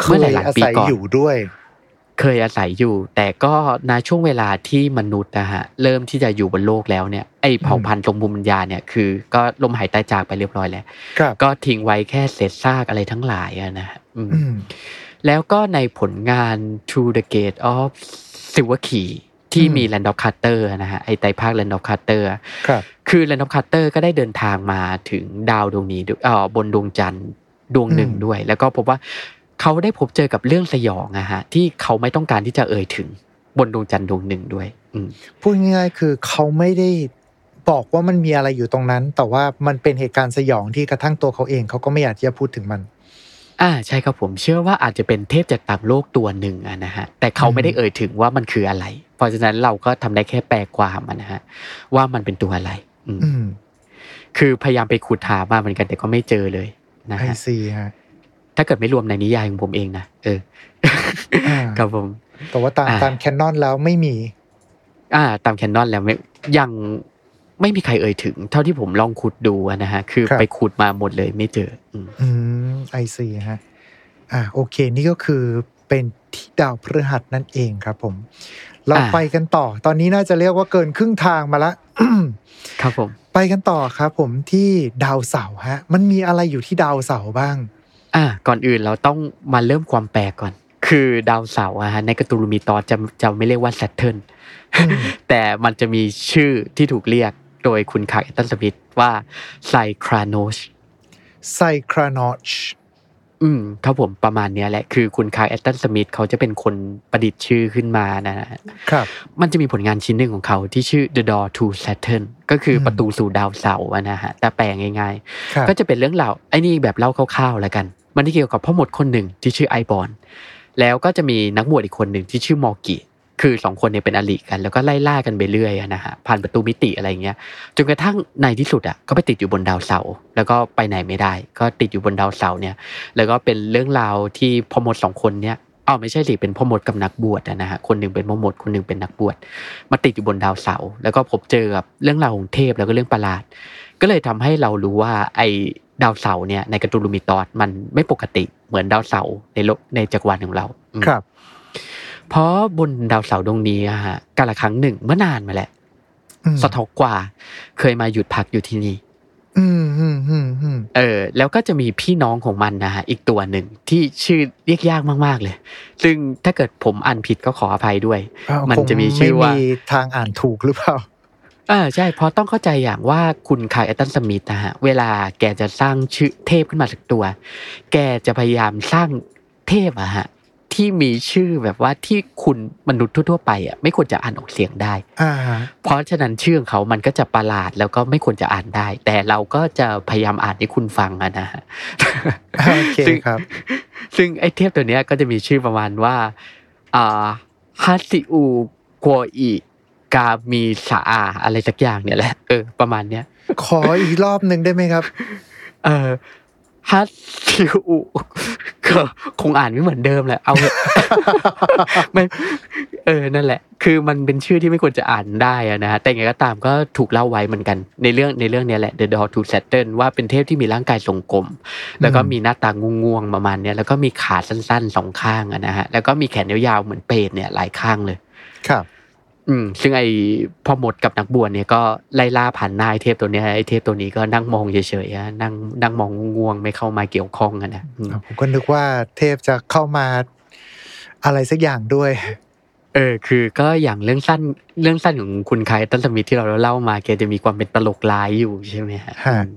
เคเมื่อหยลายอาๆปีศัยก่อนอยู่ด้วย เคยอาศัยอยู่ แต่ก็ในช่วงเวลาที่มนุษย์นะฮะเริ่มที่จะอยู่บนโลกแล้วเนี่ยไอเผ่าพันธุ์ทรงภูมิปัญญาเนี่ยคือ ก็ลมหายตายจากไปเรียบร้อยแล้วครับก็ทิ้งไว้แค่เศษซากอะไรทั้งหลายอะนะฮะอืมอืมแล้วก็ในผลงาน To the Gate of Silver Key ที่อืมมี Land of Carter นะฮะไอไตรภาค Land of Carter ครับคือ Land of Carter ก็ได้เดินทางมาถึงดาวดวงนี้ด้วยเอ่อบนดวงจันทร์ดวงหนึ่งอืมด้วย แล้วก็พบว่าเขาได้พบเจอกับเรื่องสยองอะฮะที่เขาไม่ต้องการที่จะเอ่ยถึงบนดวงจันทร์ดวงหนึ่งด้วยอืมพูดง่ายๆคือเขาไม่ได้บอกว่ามันมีอะไรอยู่ตรงนั้น แต่ว่ามันเป็นเหตุการณ์สยองที่กระทั่งตัวเขาเองเขาก็ไม่อยากที่จะพูดถึงมัน อ่าใช่ครับผมเชื่อว่าอาจจะเป็นเทพจากต่างโลกตัวหนึ่งอะนะฮะแต่เขาไม่ได้เอ่ยถึงว่ามันคืออะไร เพราะฉะนั้นเราก็ทำได้แค่แปลความมันนะฮะว่ามันเป็นตัวอะไรอืมอืมคือพยายามไปขุดหามาเหมือนกันแต่ก็ไม่เจอเลยนะไอฮะซีฮะถ้าเกิดไม่รวมในนิยายของผมเองนะเอออ่าครับผมแต่ว่าตามอ่าตามแคนนอนแล้วไม่มี อ่า ตามแคนนอนแล้วไม่ยัง ไม่มีใครเอ่ยถึง เท่าที่ผมลองขุดดูอะนะฮะ คือครับไปขุดมาหมดเลยไม่เจออืมอืมไอซีฮะ อ่าโอเค นี่ก็คือเป็นที่ดาวพฤหัสนั่นเองครับผม เราอ่าไปกันต่อ ตอนนี้น่าจะเรียกว่าเกินครึ่งทางมาละครับผม ไปกันต่อครับ ผมที่ดาวเสาร์ฮะ มันมีอะไรอยู่ที่ดาวเสาร์บ้าง อ่า ก่อนอื่นเราต้องมาเริ่มความแปลกก่อน คือดาวเสาร์อะฮะในการ์ตูนมีตอนจะจะไม่เรียกว่า Saturn อืมแต่มันจะมีชื่อที่ถูกเรียก โดยคุณคลาร์กแอชตันสมิธว่าไซคราโนชไซครานอชอืมครับผมประมาณเนี้ยแหละ คือคุณคลาร์กแอชตันสมิธเขาจะเป็นคนประดิษฐ์ชื่อขึ้นมานะฮะครับ มันจะมีผลงานชิ้นหนึ่งของเขาที่ชื่อ The Door to Saturn ก็คืออมประตูสู่ดาวเสาร์อะนะฮะแต่แปลง่ายครับๆก็จะเป็นเรื่องราวไอ้นี่แบบเล่าคร่าวๆแล้วกัน มันที่เกี่ยวกับพ่อมดคนหนึ่งที่ชื่อไอบอนแล้วก็จะมีนักบวชอีกคนหนึ่งที่ชื่อมอร์กิ คือสองคนเนี่ยเป็นอริกัน แล้วก็ไล่ล่ากันไปเรื่อยนะฮะผ่านประตูมิติอะไรเงี้ยจนกระทั่งในที่สุดอะก็ไปติดอยู่บนดาวเสาร์แล้วก็ไปไหนไม่ได้ ก็ติดอยู่บนดาวเสาร์เนี่ย แล้วก็เป็นเรื่องราวที่พ่อมดสองคนเนี่ยอ้าวไม่ใช่สิเป็นพ่อมดกับนักบวชนะฮะคนหนึ่งเป็นพ่อมดคนหนึ่งเป็นนักบวชมาติดอยู่บนดาวเสาร์แล้วก็พบเจอกับเรื่องราวของเทพแล้วก็เรื่องประหลาด ก็เลยทำให้เรารู้ว่าไอ้ดาวเสาร์เนี่ยในกร์ตูลูมิตอสมันไม่ปกติเหมือนดาวเสาร์ในโลกในจักรวาลของเราครับ เพราะบนดาวเสาร์ดวงนี้อะฮะกาละครั้งหนึ่งเมื่อนานมาแล้วอืมสทอกกว่า เคยมาหยุดพักอยู่ที่นี่อืมอืมอืมอืมเออ แล้วก็จะมีพี่น้องของมันนะฮะอีกตัวหนึ่งที่ชื่อเรียกยากมากๆเลย ซึ่งถ้าเกิดผมอ่านผิดก็ขออภัยด้วยอ้าวมันคงจะมีชื่อว่าไม่มีทางอ่านถูกหรือเปล่าเออใช่เพราะต้องเข้าใจอย่างว่าคุณคายแอตตันสมิธนะฮะเวลาแกจะสร้างชื่อเทพขึ้นมาสักตัว แกจะพยายามสร้างเทพอะฮะ ที่มีชื่อแบบว่าที่คุณมนุษย์ทั่วๆไปอะไม่ควรจะอ่านออกเสียงได้อ่าเพราะฉะนั้นชื่อของเขามันก็จะประหลาดแล้วก็ไม่ควรจะอ่านได้ แต่เราก็จะพยายามอ่านให้คุณฟังอะนะฮะโอเคซึ่งครับ ซึ่งไอ้เทพตัวเนี้ยก็จะมีชื่อประมาณว่าอ่าฮัตซิอูกัวอิกามีสาอาอะไรสักอย่างเนี่ยแหละเออประมาณเนี้ยขออีกรอบหนึ่งได้ไหมครับ เออ ฮัตซิอูก็คงอ่านไม่เหมือนเดิมแหละ เอาเถอะไม่เออ นั่นแหละ คือมันเป็นชื่อที่ไม่ควรจะอ่านได้นะฮะ แต่ยังไงก็ตามก็ถูกเล่าไว้เหมือนกัน ในเรื่องในเรื่องนี้แหละ The Door to Saturn ว่าเป็นเทพที่มีร่างกายทรงกลม แล้วก็มีหน้าตางงวงๆประมาณเนี้ยแล้วก็มีขาสั้นๆสองข้างนะฮะ แล้วก็มีแขนยาวๆเหมือนเปรตเนี่ยหลายข้างเลย ครับ อืมซึ่งไอ้พ่อมดกับนักบวชเนี่ยก็ไล่ล่าผ่านหน้าไอ้เทพตัวเนี้ยไอ้เทพตัวนี้ก็นั่งมองเฉยๆอะนั่งนั่งมองง่วงๆไม่เข้ามาเกี่ยวข้องอะนะอืมผมก็นึกว่าเทพจะเข้ามาอะไรสักอย่างด้วย เออ คือก็อย่างเรื่องสั้นเรื่องสั้นของคุณคายตันสมิธที่เราเล่ามาแกจะมีความเป็นตลกร้ายอยู่ใช่ไหมฮะฮะอืม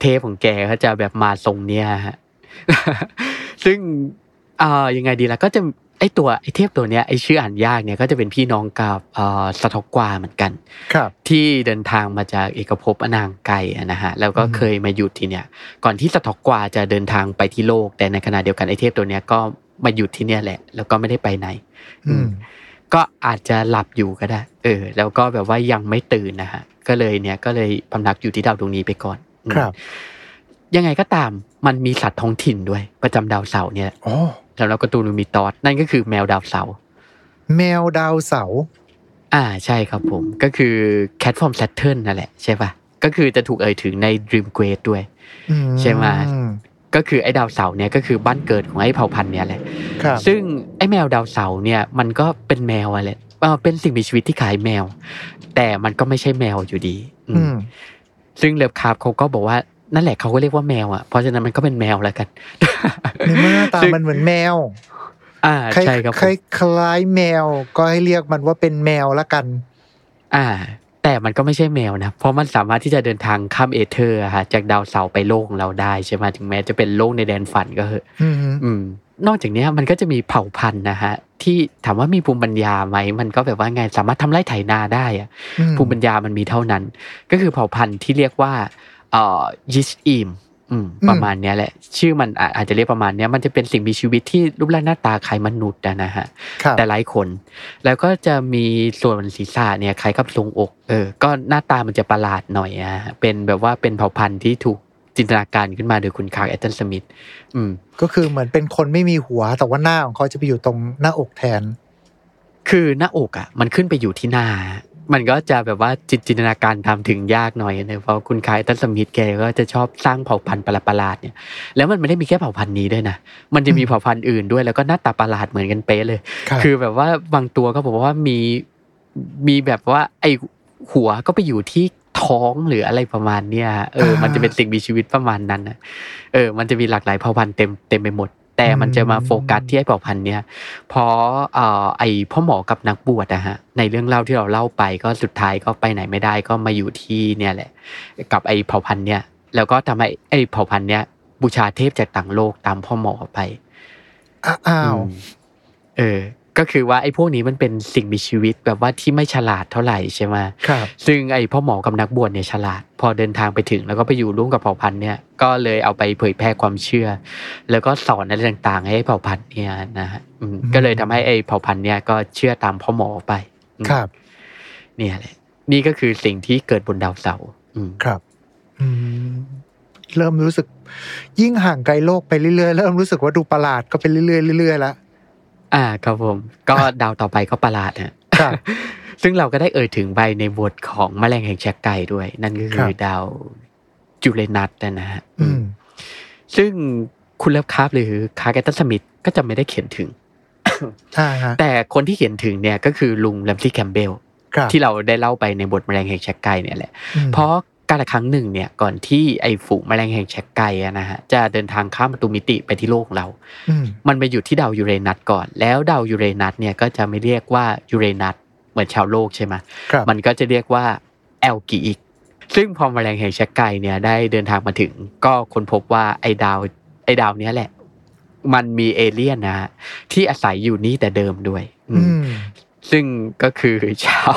เทพของแกก็จะแบบมาทรงเนี้ยฮะซึ่งเอ่อยังไงดีล่ะก็จะไอตัวไอเทพตัวเนี้ยไอชื่ออ่านยากเนี่ยก็จะเป็นพี่น้องกับเอ่อสทอกกวาเหมือนกัน ครับ ที่เดินทางมาจากเอกภพอนางไกลอะนะฮะแล้วก็อืมเคยมาหยุดที่เนี่ยก่อนที่สทอกกวาจะเดินทางไปที่โลก แต่ในขณะเดียวกันไอเทพตัวเนี้ยก็มาหยุดที่เนี่ยแหละ แล้วก็ไม่ได้ไปไหน อืมก็อาจจะหลับอยู่ก็ได้ เออ แล้วก็แบบว่ายังไม่ตื่นนะฮะ ก็เลยเนี่ยก็เลยพำนักอยู่ที่ดาวดวงนี้ไปก่อนอืมครับ ยังไงก็ตามมันมีสัตว์ท้องถิ่นด้วย ประจำดาวเสาร์เนี่ยโอ้ สำหรับการ์ตูนมีตอสนั่นก็คือแมวดาวเสาร์แมวดาวเสาร์อ่าใช่ครับผม ก็คือ Cat from Saturn นั่นแหละใช่ปะก็คือจะถูกเอ่ยถึงใน Dream Quest ด้วยอืใช่ไหมก็คือไอ้ดาวเสาร์เนี่ยก็คือบ้านเกิดของไอ้เผ่าพันธุ์เนี่ยแหละครับซึ่งไอ้แมวดาวเสาร์เนี่ยมันก็เป็นแมวอะไรเอ่อเป็นสิ่งมีชีวิตที่คล้ายแมว แต่มันก็ไม่ใช่แมวอยู่ดี อืมอืมซึ่งเลิฟคราฟต์เขาก็บอกว่า นั่นแหละเขาก็เรียกว่าแมวอะเพราะฉะนั้นมันก็เป็นแมวแล้วกันในเมื่อหน้าตาซึ่งมันเหมือนแมว อ่าคล้ายใช่ครับผมคล้ายคล้ายแมวก็ให้เรียกมันว่าเป็นแมวละกัน อ่า แต่มันก็ไม่ใช่แมวนะเพราะมันสามารถที่จะเดินทางข้าม aether อะฮะจากดาวเสาร์ไปโลกของเราได้ใช่ไหมถึงแม้จะเป็นโลกในแดนฝันก็เหอะอืมอืมนอกจากเนี้ยมันก็จะมีเผ่าพันธุ์นะฮะที่ถามว่ามีภูมิปัญญาไหมมันก็แบบว่าไงสามารถทำไร่ไถนาได้อะอืมภูมิปัญญามันมีเท่านั้น ก็คือเผ่าพันธุ์ที่เรียกว่า เอ่อยิสอิมอืมอืมประมาณเนี้ยแหละ ชื่อมันอาอาจจะเรียกประมาณเนี้ยมันจะเป็นสิ่งมีชีวิตที่รูปร่างหน้าตาคล้ายมนุษย์อะนะฮะครับแต่หลายคน แล้วก็จะมีส่วนศีรษะเนี่ยคล้ายกับทรงอกเออก็หน้าตามันจะประหลาดหน่อยอะฮะเป็นแบบว่าเป็นเผ่าพันธุ์ที่ถูกจินตนาการขึ้นมาโดยคุณคลาร์กแอชตันสมิธอืมก็คือเหมือนเป็นคนไม่มีหัว แต่ว่าหน้าของเขาจะไปอยู่ตรงหน้าอกแทน คือหน้าอกอะ มันขึ้นไปอยู่ที่หน้า มันก็จะแบบว่าจิตจินตนาการทำถึงยากหน่อยนะเพราะคุณคลาร์กแอชตันสมิธแกก็จะชอบสร้างเผ่าพันธุ์ประหลาดๆเนี่ย แล้วมันไม่ได้มีแค่เผ่าพันธุ์นี้ด้วยนะ มันจะมีเผ่าพันธุ์อื่นด้วยแล้วก็หน้าตาประหลาดเหมือนกันเป๊ะเลยครับคือแบบว่าบางตัวก็บอกว่ามีมีแบบว่าไอหัวก็ไปอยู่ที่ท้องหรืออะไรประมาณเนี้ยเออ มันจะเป็นสิ่งมีชีวิตประมาณนั้นนะเออ มันจะมีหลากหลายเผ่าพันธุ์เต็มเต็มไปหมด แต่มันจะมาอืมโฟกัสที่ไอ้เผ่าพันธุ์เนี่ยเพราะเอ่อไอ้พ่อหมอกับนักบวชนะฮะในเรื่องเล่าที่เราเล่าไปก็สุดท้ายก็ไปไหนไม่ได้ก็มาอยู่ที่เนี่ยแหละ กับไอ้เผ่าพันธุ์เนี่ยแล้วก็ทำให้ไอ้เผ่าพันธุ์เนี่ยบูชาเทพจากต่างโลกตามพ่อหมอไปอะอ้าวมเออ ก็คือว่าไอ้พวกนี้มันเป็นสิ่งมีชีวิตแบบว่าที่ไม่ฉลาดเท่าไหร่ใช่ไหมครับซึ่งไอ้พ่อหมอกับนักบวชเนี่ยฉลาด พอเดินทางไปถึงแล้วก็ไปอยู่ร่วมกับเผ่าพันธุ์เนี่ยก็เลยเอาไปเผยแพร่ความเชื่อ แล้วก็สอนอะไรต่างๆ ให้เผ่าพันธุ์เนี่ยนะฮะอืมก็เลยทำให้ไอ้เผ่าพันธุ์เนี่ยก็เชื่อตามพ่อหมอไปอืมครับเนี่ยแหละนี่ก็คือสิ่งที่เกิดบนดาวเสาร์อืมครับอืมเริ่มรู้สึก ยิ่งห่างไกลโลกไปเรื่อยๆ เริ่มรู้สึกว่าดูประหลาดก็ไปเรื่อยๆเรื่อยๆแล้ว อ่าครับผม ก็ดาวต่อไปก็ประหลาดฮะครับซึ่งเราก็ได้เอ่ยถึงไปในบทของแมลงแห่งแชกไก่ด้วย นั่นก็คือครับดาวยูเรนัสนะฮะอืมซึ่งคุณเลิฟคราฟต์หรือคลาร์กแอชตันสมิธก็จะไม่ได้เขียนถึงอ่าฮะแต่คนที่เขียนถึงเนี่ยก็คือลุงแรมซีย์แคมป์เบลล์ครับที่เราได้เล่าไปในบทแมลงแห่งแชกไก่เนี่ยแหละอืมเพราะ การละครั้งหนึ่งเนี่ยก่อนที่ไอ้ฝูงแมลงแห่งแชกไก่อะนะฮะจะเดินทางข้ามประตูมิติไปที่โลกของเราอืมมันไปอยู่ที่ดาวยูเรนัสก่อน แล้วดาวยูเรนัสเนี่ยก็จะไม่เรียกว่ายูเรนัสเหมือนชาวโลกใช่ไหมครับมันก็จะเรียกว่าแอลกีอีซซึ่งพอแมลงแห่งแชกไก่เนี่ยได้เดินทางมาถึง ก็ค้นพบว่าไอ้ดาวไอ้ดาวเนี้ยแหละ มันมีเอเลี่ยนนะฮะที่อาศัยอยู่นี่แต่เดิมด้วยอืมอืมซึ่งก็คือชาว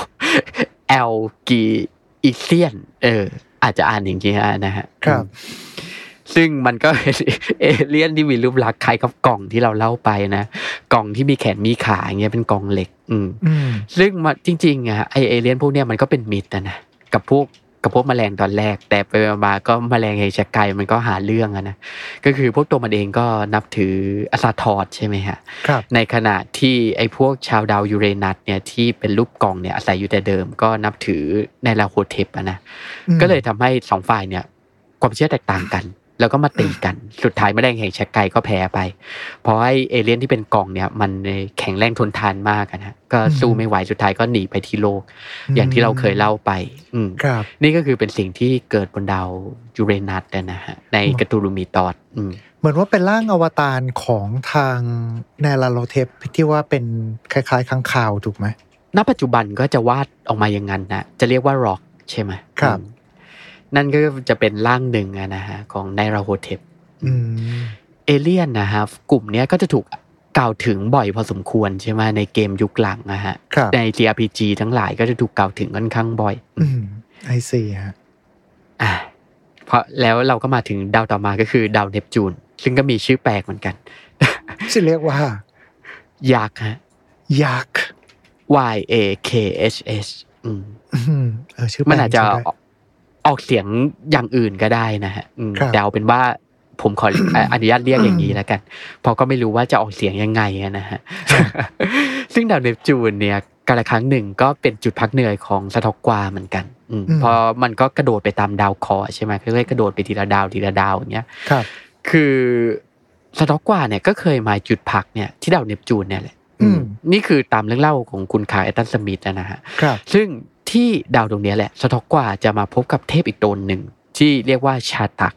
แอลกี อีเซียน เออ อาจจะอ่านอย่างนี้นะฮะครับอืมซึ่งมันก็เป็นเอเลี่ยนที่มีรูปลักษณ์คล้ายกับกล่องที่เราเล่าไปนะกล่องที่มีแขนมีขาอย่างเงี้ยเป็นกล่องเหล็ก อืมอืมซึ่งมันจริงๆอะไอเอเลี่ยนพวกเนี้ยมันก็เป็นมิตรนะนะกับพวก กับพวกแมลงตอนแรก แต่ไปมาๆก็แมลงแชกไก่มันก็หาเรื่องอะนะก็คือพวกตัวมันเองก็นับถืออาซาทอดใช่ไหมฮะครับในขณะที่ไอ้พวกชาวดาวยูเรนัสเนี่ยที่เป็นรูปกล่องเนี่ยอาศัยอยู่แต่เดิม ก็นับถือในลาโฮเทปอะนะอืมก็เลยทำให้สองฝ่ายเนี่ยความเชื่อแตกต่างกัน แล้วก็มาตีกันสุดท้ายแมลงแห่งแชกไกก็แพ้ไป เพราะไอ้เอเลี่ยนที่เป็นกล่องเนี่ย มันแข็งแรงทนทานมากอะนะก็สู้ไม่ไหวสุดท้ายก็หนีไปที่โลก อย่างที่เราเคยเล่าไป อืมครับ นี่ก็คือเป็นสิ่งที่เกิดบนดาวยูเรนัสนะฮะในคธูลูมิธอสอืมเหมือนว่าเป็นร่างอวตารของทางไนอาลาโธเทปที่ว่าเป็นคล้ายๆค้างคาวถูกไหมณปัจจุบันก็จะวาดออกมาอย่างนั้นนะจะเรียกว่าร็อกใช่ไหมครับอืม นั่นก็จะเป็นร่างหนึ่งอะนะฮะของไนอาลาโธเทปอืมเอเลียนนะฮะกลุ่มเนี้ยก็จะถูกกล่าวถึงบ่อยพอสมควรใช่ไหมในเกมยุคหลังนะฮะครับใน JRPG ทั้งหลายก็จะถูกกล่าวถึงค่อนข้างบ่อยอืมไอซีฮะอ่าเพราะแล้วเราก็มาถึงดาวต่อมาก็คือดาวเนปจูน ซึ่งก็มีชื่อแปลกเหมือนกันชื่อเรียกว่ายักษ์ฮะยักษ์ Y A K H H อืมอืมเออชื่อแปลมันกอาจจะใช่ไหม ออกออกเสียงอย่างอื่นก็ได้นะฮะอืมครับแต่เอาเป็นว่าผมขออะอนุญาตเรียกอย่างนี้แล้วกันเพราะก็ไม่รู้ว่าจะออกเสียงยังไงอะนะฮะซึ่งดาวเนปจูนเนี่ยกาลครั้งหนึ่งก็เป็นจุดพักเหนื่อยของสตอกกวาเหมือนกันอืมอืมเพราะมันก็กระโดดไปตามดาวเคราะห์ใช่ไหมค่อยๆกระโดดไปทีละดาวทีละดาวอย่างเงี้ยครับ คือสต็อกกว่าเนี่ยก็เคยมาจุดพักเนี่ยที่ดาวเนปจูนเนี่ยแหละอืมนี่คือตามเรื่องเล่าของคุณคลาร์กแอชตันสมิธนะฮะครับซึ่ง ที่ดาวดวงเนี้ยแหละสต็อกกว่าจะมาพบกับเทพอีกตนหนึ่งที่เรียกว่าชาตัก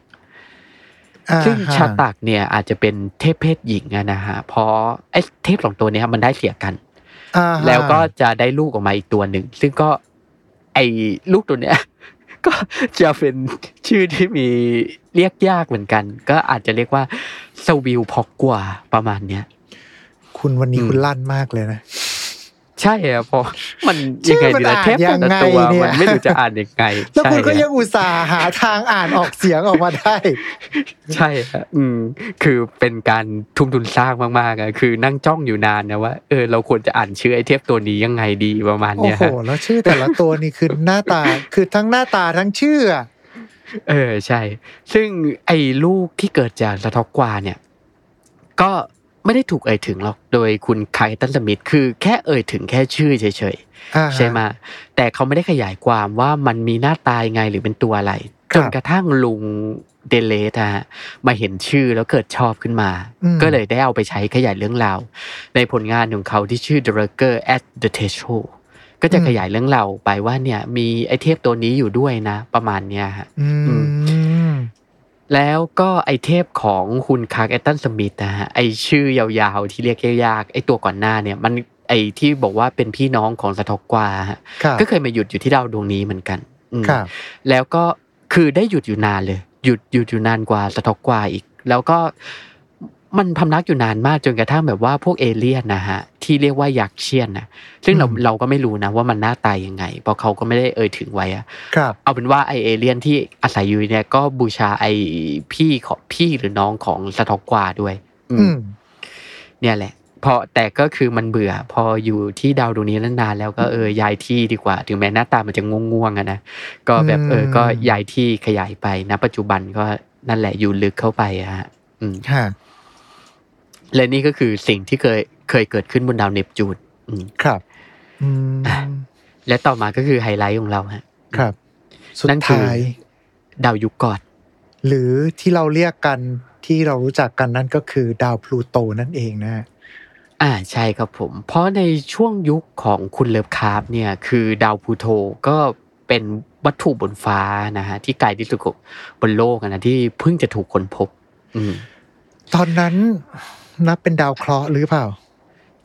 อ่ซึ่งฮะชาตักเนี่ยอาจจะเป็นเทพเพศหญิงอะนะฮะเพราะไอ้เทพสองตัวเนี้ยมันได้เสียกันอ่าฮะแล้วก็จะได้ลูกออกมาอีกตัวหนึ่ง ซึ่งก็ไอ้ลูกตัวเนี้ยก็จะเป็นชื่อที่มีเรียกยากเหมือนกัน ก็อาจจะเรียกว่าสวิลพอกกว่าประมาณเนี้ยคุณวันนี้อืมคุณลั่นมากเลยนะ ใช่อะเพราะมันชื่ยังอไงมันดีละอ่านเทพแต่ยังละไงตัวเนี่ยมันไม่รู้จะอ่านยังไงแล้วคุณก็ใช่ยังอุตส่าห์หาทางอ่านออกเสียงออกมาได้ ใช่ฮะอืม คือเป็นการทุ่มทุนสร้างมากๆอะคือนั่งจ้องอยู่นานนะว่าเออเราควรจะอ่านชื่อไอ้เทพตัวนี้ยังไงดีประมาณโอ้เนี้ยโหฮะแล้วชื่อแต่ละตัวนี่คือหน้าตา คือทั้งหน้าตาทั้งชื่ออะเออใช่ ซึ่งไอ้ลูกที่เกิดจากสะทอกกวาเนี่ย ก็ ไม่ได้ถูกเอ่ยถึงหรอกโดยคุณไคลตันสมิธคือแค่เอ่ยถึงแค่ชื่อเฉยอ่าๆฮะใช่ไหมแต่เขาไม่ได้ขยายความว่ามันมีหน้าตายังไงหรือเป็นตัวอะไรครับจนกระทั่งลุงเดอเลธอะฮะมาเห็นชื่อแล้วเกิดชอบขึ้นมาอืมก็เลยได้เอาไปใช้ขยายเรื่องราว ในผลงานของเขาที่ชื่อ The Lurker at the Threshold ก็จะขยายเรื่องราวไปว่าเนี่ยมีไอเทพตัวนี้อยู่ด้วยนะ ประมาณเนี้ยฮะอือืม แล้วก็ไอเทพของคุณคลาร์กแอชตันสมิธนะฮะไอชื่อยาวๆที่เรียกยากๆไอตัวก่อนหน้าเนี่ยมันไอที่บอกว่าเป็นพี่น้องของสตอกกวาฮะครับก็เคยมาหยุดอยู่ที่ดาวดวงนี้เหมือนกันอืมครับแล้วก็คือได้หยุดอยู่นานเลย หยุดหยุดอยู่นานกว่า Tsathoggua อีก แล้วก็ มันพำนักอยู่นานมากจนกระทั่งแบบว่าพวกเอเลี่ยนนะฮะที่เรียกว่า Yakshian นะซึ่งเราอืมเราก็ไม่รู้นะว่ามันหน้าตายยังไง เพราะเขาก็ไม่ได้เอ่ยถึงไว้อะครับเอาเป็นว่าไอเอเลี่ยนที่อาศัยอยู่เนี่ยก็บูชาไอพี่ของพี่หรือน้องของ Tsathoggua ด้วย อืมอืมเนี่ยแหละพอแต่ก็คือมันเบื่อ พออยู่ที่ดาวดวงนี้นานๆแล้วก็เออย้ายที่ดีกว่า ถึงแม้หน้าตามันจะง่วงๆอะนะก็แบบเอออืมก็ย้ายที่ขยายไปณปัจจุบันก็นั่นแหละอยู่ลึกเข้าไปอะฮะอืมฮะ และนี่ก็คือสิ่งที่เคยเคยเกิดขึ้นบนดาวเนปจูนอืมครับอืมและต่อมาก็คือไฮไลท์ของเราฮะครับสุดนั่นคือท้ายดาวยุคกอดหรือที่เราเรียกกันที่เรารู้จักกันนั่นก็คือดาวพลูโตนั่นเองนะฮะอ่าใช่ครับผม เพราะในช่วงยุคของคุณ Lovecraft เนี่ยคือดาวพลูโตก็เป็นวัตถุบนฟ้านะฮะที่ไกลที่สุดบนโลกอะนะที่เพิ่งจะถูกค้นพบ อืมตอนนั้น นับเป็นดาวเคราะห์หรือเปล่า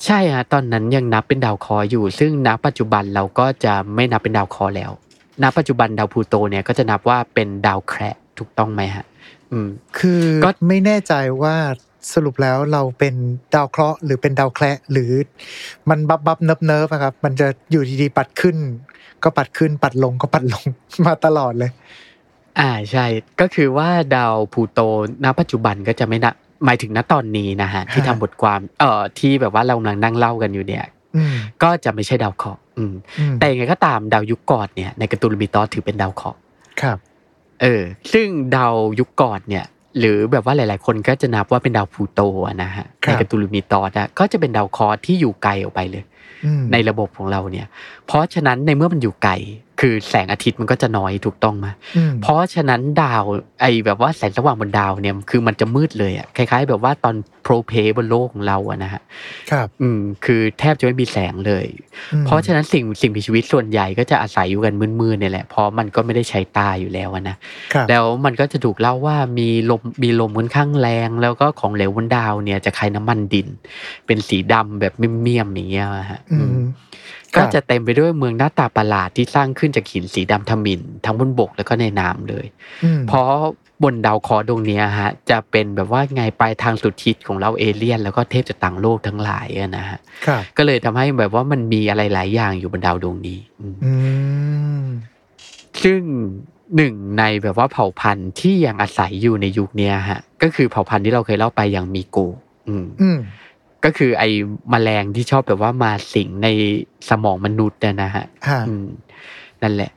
ใช่ฮะตอนนั้นยังนับเป็นดาวเคราะห์อยู่ ซึ่งณปัจจุบันเราก็จะไม่นับเป็นดาวเคราะห์แล้ว ณ ปัจจุบันดาวพลูโตเนี่ยก็จะนับว่าเป็นดาวแคระถูกต้องไหมฮะ อืม คือก็ไม่แน่ใจว่าสรุปแล้วเราเป็นดาวเคราะห์หรือเป็นดาวแคระหรือมันบับบับเนิบเนิบอะครับ มันจะอยู่ดีๆปัดขึ้น ก็ปัดขึ้นปัดลงก็ปัดลงมาตลอดเลย อ่าใช่ ก็คือว่าดาวพลูโตณปัจจุบันก็จะไม่นับ หมายถึงณตอนนี้นะฮะที่ทำบทความเอ่อที่แบบว่าเรากำลังนั่งเล่ากันอยู่เนี่ยอืมก็จะไม่ใช่ดาวเคราะห์อืมอืมแต่ยังไงก็ตามดาวยุคก่อนเนี่ยในการ์ตูนลูมิตอสถือเป็นดาวเคราะห์ครับเออซึ่งดาวยุคก่อนเนี่ย หรือแบบว่าหลาย ๆ คนก็จะนับว่าเป็นดาวพลูโตอะนะฮะครับในการ์ตูนลูมิตอสอะก็จะเป็นดาวเคราะห์ที่อยู่ไกลออกไปเลยอืมในระบบของเราเนี่ย เพราะฉะนั้นในเมื่อมันอยู่ไกล คือแสงอาทิตย์มันก็จะน้อยถูกต้องไหมอืมเพราะฉะนั้นดาวไอแบบว่าแสงสว่างบนดาวเนี่ยคือมันจะมืดเลยอะคล้าย ๆ แบบว่าตอนโปรเพบนโลกของเราอะนะฮะครับอืมคือแทบจะไม่มีแสงเลยอืมเพราะฉะนั้นสิ่งสิ่งมีชีวิตส่วนใหญ่ก็จะอาศัยอยู่กันมืดๆเนี่ยแหละเพราะมันก็ไม่ได้ใช้ตาอยู่แล้วอะนะครับแล้วมันก็จะถูกเล่าว่ามีลมมีลมค่อนข้างแรง แล้วก็ของเหลวบนดาวเนี่ยจะคล้ายน้ำมันดิน เป็นสีดำแบบเมี่ยมๆอย่างเงี้ยอะฮะอือืมมครั ก็บจะเต็มไปด้วยเมืองหน้าตาประหลาดที่สร้างขึ้นจากหินสีดำทมินทั้งบนบกแล้วก็ในน้ำเลยอืมเพราะบนดาวเคราะห์ดวงเนี้ยฮะ จะเป็นแบบว่าไงปลายทางสุดทิศของเราเอเลี่ยน แล้วก็เทพจากต่างโลกทั้งหลายอะนะฮะครับก็เลยทำให้แบบว่ามันมีอะไรหลายอย่างอยู่บนดาวดวงนี้อืมอืมซึ่งหนึ่งในแบบว่าเผ่าพันธุ์ที่ยังอาศัยอยู่ในยุคเนี้ยฮะ ก็คือเผ่าพันธุ์ที่เราเคยเล่าไปอย่างมีโกอืมอืม ก็คือไอ้แมลงที่ชอบแบบว่ามาสิงในสมองมนุษย์เนี่ยนะฮะฮะอืมนั่นแหละ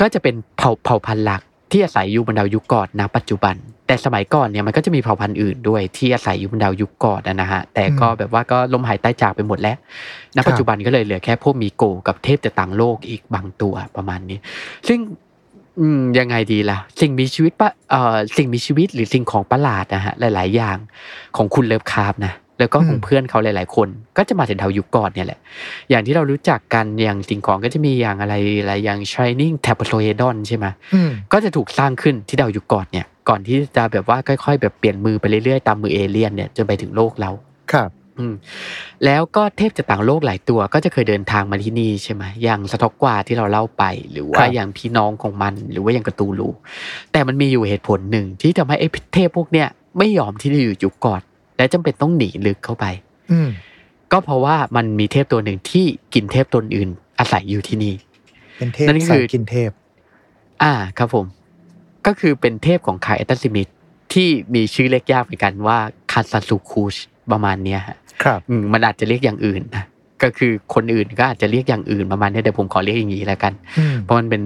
ก็จะเป็นเผ่าเผ่าพันธุ์หลักที่อาศัยอยู่บนดาวยุคก่อนนะปัจจุบัน แต่สมัยก่อนเนี่ยมันก็จะมีเผ่าพันธุ์อื่นด้วยที่อาศัยอยู่บนดาวยุคก่อนนะฮะแต่ก็แบบว่าก็ล้มหายตายจากไปหมดแล้วณปัจจุบันก็เลยเหลือแค่พวกมีโกกับเทพจากต่างโลกอีกบางตัวประมาณนี้ ซึ่งอืมยังไงดีล่ะ สิ่งมีชีวิตปะเอ่อสิ่งมีชีวิตหรือสิ่งของประหลาดนะฮะหลาย ๆ อย่างของคุณเลิฟคาร์ฟนะ แล้วก็ของอืมเพื่อนเขาหลาย ๆ คน ก็จะมาจากดาวยุคก่อนเนี่ยแหละ อย่างที่เรารู้จักกันอย่างสิ่งของก็จะมีอย่างอะไรอะไรอย่าง Shining t a p o d o n ใช่ไหมอืมก็จะถูกสร้างขึ้นที่ดาวยุคก่อนเนี่ย ก่อนที่จะแบบว่าค่อย ๆ แบบเปลี่ยนมือไปเรื่อย ๆ ตามมือเอเลี่ยนเนี่ยจนไปถึงโลกเราครับอืมแล้วก็เทพจากต่างโลกหลายตัวก็จะเคยเดินทางมาที่นี่ใช่ไหมอย่างสต็อกกวาที่เราเล่าไป หรือว่าครับอย่างพี่น้องของมัน หรือว่าอย่างกระตูลูแต่มันมีอยู่เหตุผลหนึ่งที่ทำให้ไอ้เทพพวกเนี้ยไม่ยอมที่จะอยู่ยุคก่อน และจำเป็นต้องหนีลึกเข้าไป อืมก็เพราะว่ามันมีเทพตัวหนึ่งที่กินเทพตนอื่น อาศัยอยู่ที่นี่เป็นเทพนั่นก็สาคืยอกินเทพ อ่าครับผม ก็คือเป็นเทพของคายเอตันซิมิธที่มีชื่อเรียกยากเหมือนกันว่าคาซาสุคูชประมาณเนี้ยฮะครับอืมมันอาจจะเรียกอย่างอื่นนะก็คือคนอื่นก็อาจจะเรียกอย่างอื่นประมาณนี้แต่ผมขอเรียกอย่างนี้แล้วกันอืมเพราะมันเป็น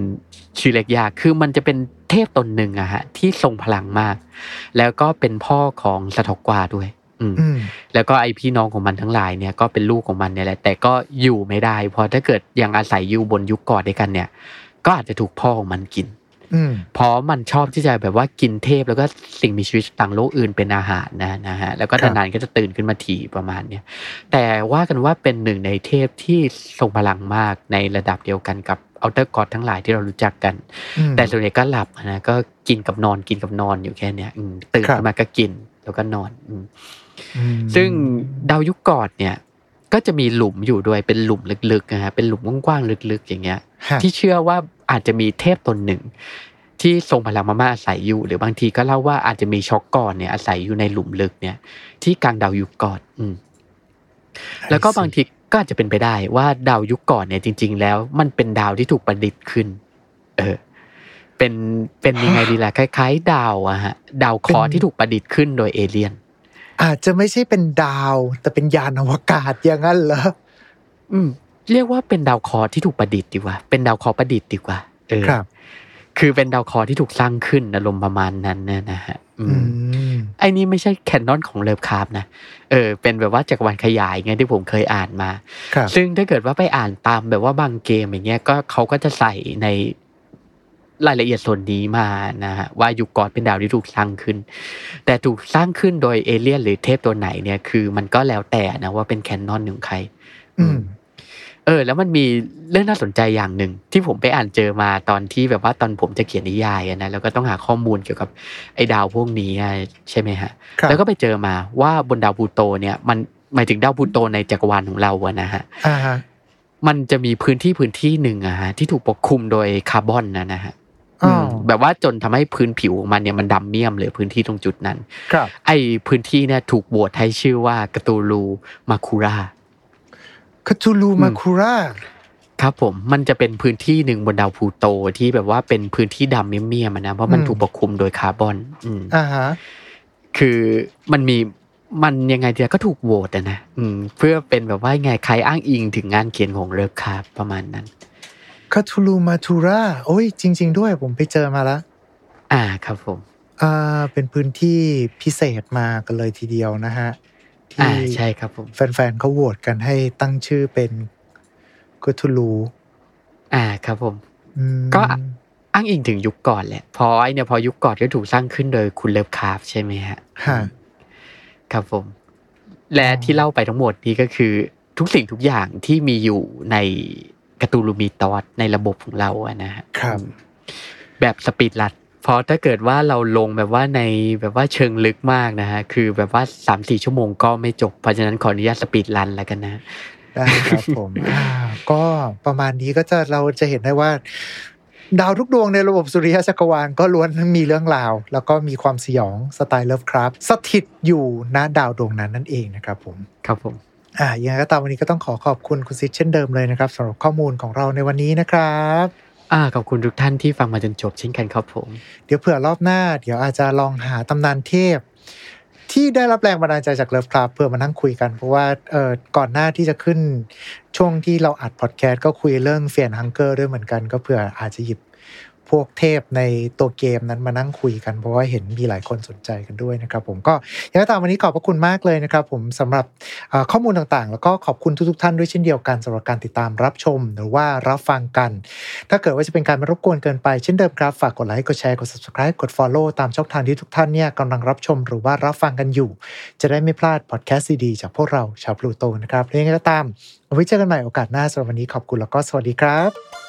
ชื่อเรียกยากคือมันจะเป็นเทพตนหนึ่งอะฮะที่ทรงพลังมาก แล้วก็เป็นพ่อของสทอกวาด้วย อืมอืมแล้วก็ไอพี่น้องของมันทั้งหลายเนี่ยก็เป็นลูกของมันเนี่ยแหละ แต่ก็อยู่ไม่ได้เพราะถ้าเกิดยังอาศัยอยู่บนยุคก่อนด้วยกันเนี่ย ก็อาจจะถูกพ่อของมันกินอืมเพราะมันชอบที่จะแบบว่ากินเทพแล้วก็สิ่งมีชีวิตต่างโลกอื่นเป็นอาหารนะนะฮะแล้วก็ครับนานๆก็จะตื่นขึ้นมาทีประมาณเนี้ยแต่ว่ากันว่าเป็นหนึ่งในเทพที่ทรงพลังมากในระดับเดียวกันกับ Outer God ทั้งหลายที่เรารู้จักกันอืมแต่ส่วนใหญ่ก็หลับนะก็กินกับนอนกินกับนอนอยู่แค่เนี้ยอืมตื่นครับขึ้นมาก็กินแล้วก็นอนอืมอืม ซึ่งดาว Yuggoth เนี่ย ก็จะมีหลุมอยู่ด้วยเป็นหลุมลึกๆนะฮะเป็นหลุมกว้างๆลึกๆ อย่างเงี้ยฮะที่เชื่อว่าอาจจะมีเทพตนหนึ่ง ที่ทรงพลังมาม่าอาศัยอยู่ หรือบางทีก็เล่าว่าอาจจะมีช็อกก่อนเนี่ยอาศัยอยู่ในหลุมลึกเนี่ย ที่กลางดาวยุคก่อนอืมแล้วก็บางทีก็อาจจะเป็นไปได้ว่าดาวยุคก่อนเนี่ยจริง ๆ แล้ว มันเป็นดาวที่ถูกประดิษฐ์ขึ้น เออ เป็นเป็นยังไงดีล่ะคล้าย ๆ ดาวอะฮะ ดาวเคราะห์ที่ถูกประดิษฐ์ขึ้นโดยเอเลี่ยน อาจจะไม่ใช่เป็นดาว แต่เป็นยานอวกาศอย่างนั้นเหรออืม เรียกว่าเป็นดาวเคราะห์ที่ถูกประดิษฐ์ดีกว่า เป็นดาวเคราะห์ประดิษฐ์ดีกว่า เออครับ คือเป็นดาวเคราะห์ที่ถูกสร้างขึ้นอารมณ์ประมาณนั้นเนี่ยนะฮะอือืมมไอ้นี่ไม่ใช่แคนนอนของเลิฟคราฟนะ เออ เป็นแบบว่าจักรวาลขยายไงที่ผมเคยอ่านมาครับซึ่งถ้าเกิดว่าไปอ่านตามแบบว่าบางเกมอย่างเงี้ย ก็เขาก็จะใส่ใน รายละเอียดส่วนนี้มานะฮะว่ายุคก่อนเป็นดาวที่ถูกสร้างขึ้น แต่ถูกสร้างขึ้นโดยเอเลี่ยนหรือเทพตัวไหนเนี่ยคือ มันก็แล้วแต่นะว่าเป็นแคนนอนของใคร อืมเออ แล้วมันมีเรื่องน่าสนใจอย่างหนึ่งที่ผมไปอ่านเจอมาตอนที่แบบว่าตอนผมจะเขียนนิยายอะนะแล้วก็ต้องหาข้อมูลเกี่ยวกับไอ้ดาวพวกนี้อะใช่ไหมฮะครับแล้วก็ไปเจอมาว่าบนดาวพลูโตเนี่ย มันหมายถึงดาวพลูโตในจักรวาลของเราอะนะฮะอ่าฮะมันจะมีพื้นที่พื้นที่หนึ่งอะฮะที่ถูกปกคลุมโดยคาร์บอนนะนะฮะอ๋อม แบบว่าจนทำให้พื้นผิวของมันเนี่ยมันดำเมี่ยมเลยพื้นที่ตรงจุดนั้น ครับ ไอ้พื้นที่เนี่ยถูกโหวตให้ชื่อว่า Cthulhu Macula Cthulhu Macula ครับผมมันจะเป็นพื้นที่หนึ่งบนดาวพลูโตที่แบบว่าเป็นพื้นที่ดำเมี่ยมๆอะนะเพราะมันถูกปกคลุมโดยคาร์บอนอืมอ่าฮะคือมันมีมันยังไงเดียก็ถูกโหวตอะนะอืมเพื่อเป็นแบบว่าไงใครอ้างอิงถึงงานเขียนของ Lovecraft ประมาณนั้น Cthulhu Macula โอ้ยจริง ๆ ด้วยผมไปเจอมาแล้วอ่าครับผมอ่าเป็นพื้นที่พิเศษมากันเลยทีเดียวนะฮะอ่าที่ใช่ครับผมแฟนๆเขาโหวตกันให้ตั้งชื่อเป็น Cthulhuอ่าครับผมอืมก็อ้างอิงถึง Yuggoth แหละพอไอเนี่ยพอ Yuggoth ก็ถูกสร้างขึ้นโดยคุณ Lovecraft ใช่ไหมฮะฮะครับผม และอ๋อที่เล่าไปทั้งหมดนี้ก็คือทุกสิ่งทุกอย่างที่มีอยู่ใน Cthulhu Mythos ในระบบของเราอะนะฮะครับอืมแบบ speedrun เพราะถ้าเกิดว่าเราลงแบบว่าในแบบว่าเชิงลึกมากนะฮะคือแบบว่าสามสี่ชั่วโมงก็ไม่จบ เพราะฉะนั้นขออนุญาต speedrun แล้วกันนะได้ครับผมอ่าก็ประมาณนี้ก็จะเราจะเห็นได้ว่า ดาวทุกดวงในระบบสุริยะจักรวาลก็ล้วนมีเรื่องราว แล้วก็มีความสยองสไตล์ Lovecraft สถิตอยู่ณดาวดวงนั้นนั่นเองนะครับผม ครับผม อ่ายังไงก็ตามวันนี้ก็ต้องขอขอบคุณคุณซิดเช่นเดิมเลยนะครับสำหรับข้อมูลของเราในวันนี้นะครับอ่าขอบคุณทุกท่านที่ฟังมาจนจบเช่นกันครับผม เดี๋ยวเผื่อรอบหน้า เดี๋ยวอาจจะลองหาตำนานเทพ ที่ได้รับแรงบันดาลใจจาก Lovecraft เพื่อมานั่งคุยกันเพราะว่าเอ่อก่อนหน้าที่จะขึ้นช่วงที่เราอัดพอดแคสต์ก็คุยเรื่อง Fear and Hunger ด้วยเหมือนกัน ก็เผื่ออาจจะหยิบ พวกเทพในตัวเกมนั้นมานั่งคุยกัน เพราะว่าเห็นมีหลายคนสนใจกันด้วยนะครับผมก็ยังไงตามวันนี้ขอบพระคุณมากเลยนะครับผมสำหรับข้อมูลต่างๆ แล้วก็ขอบคุณทุกๆท่านด้วยเช่นเดียวกันสำหรับการติดตามรับชม หรือว่ารับฟังกัน ถ้าเกิดว่าจะเป็นการไม่รบกวนเกินไปเช่นเดิมครับฝากกดไลค์กดแชร์กด subscribe กด follow ตามช่องทางที่ทุกท่านเนี่ยกำลังรับชมหรือว่ารับฟังกันอยู่ จะได้ไม่พลาดพอดแคสต์ดีๆจากพวกเราชาวพลูโตนะครับแล้วยังไงก็ตามไว้เจอกันใหม่โอกาสหน้าสำหรับวันนี้ขอบคุณแล้วก็สวัสดีครับ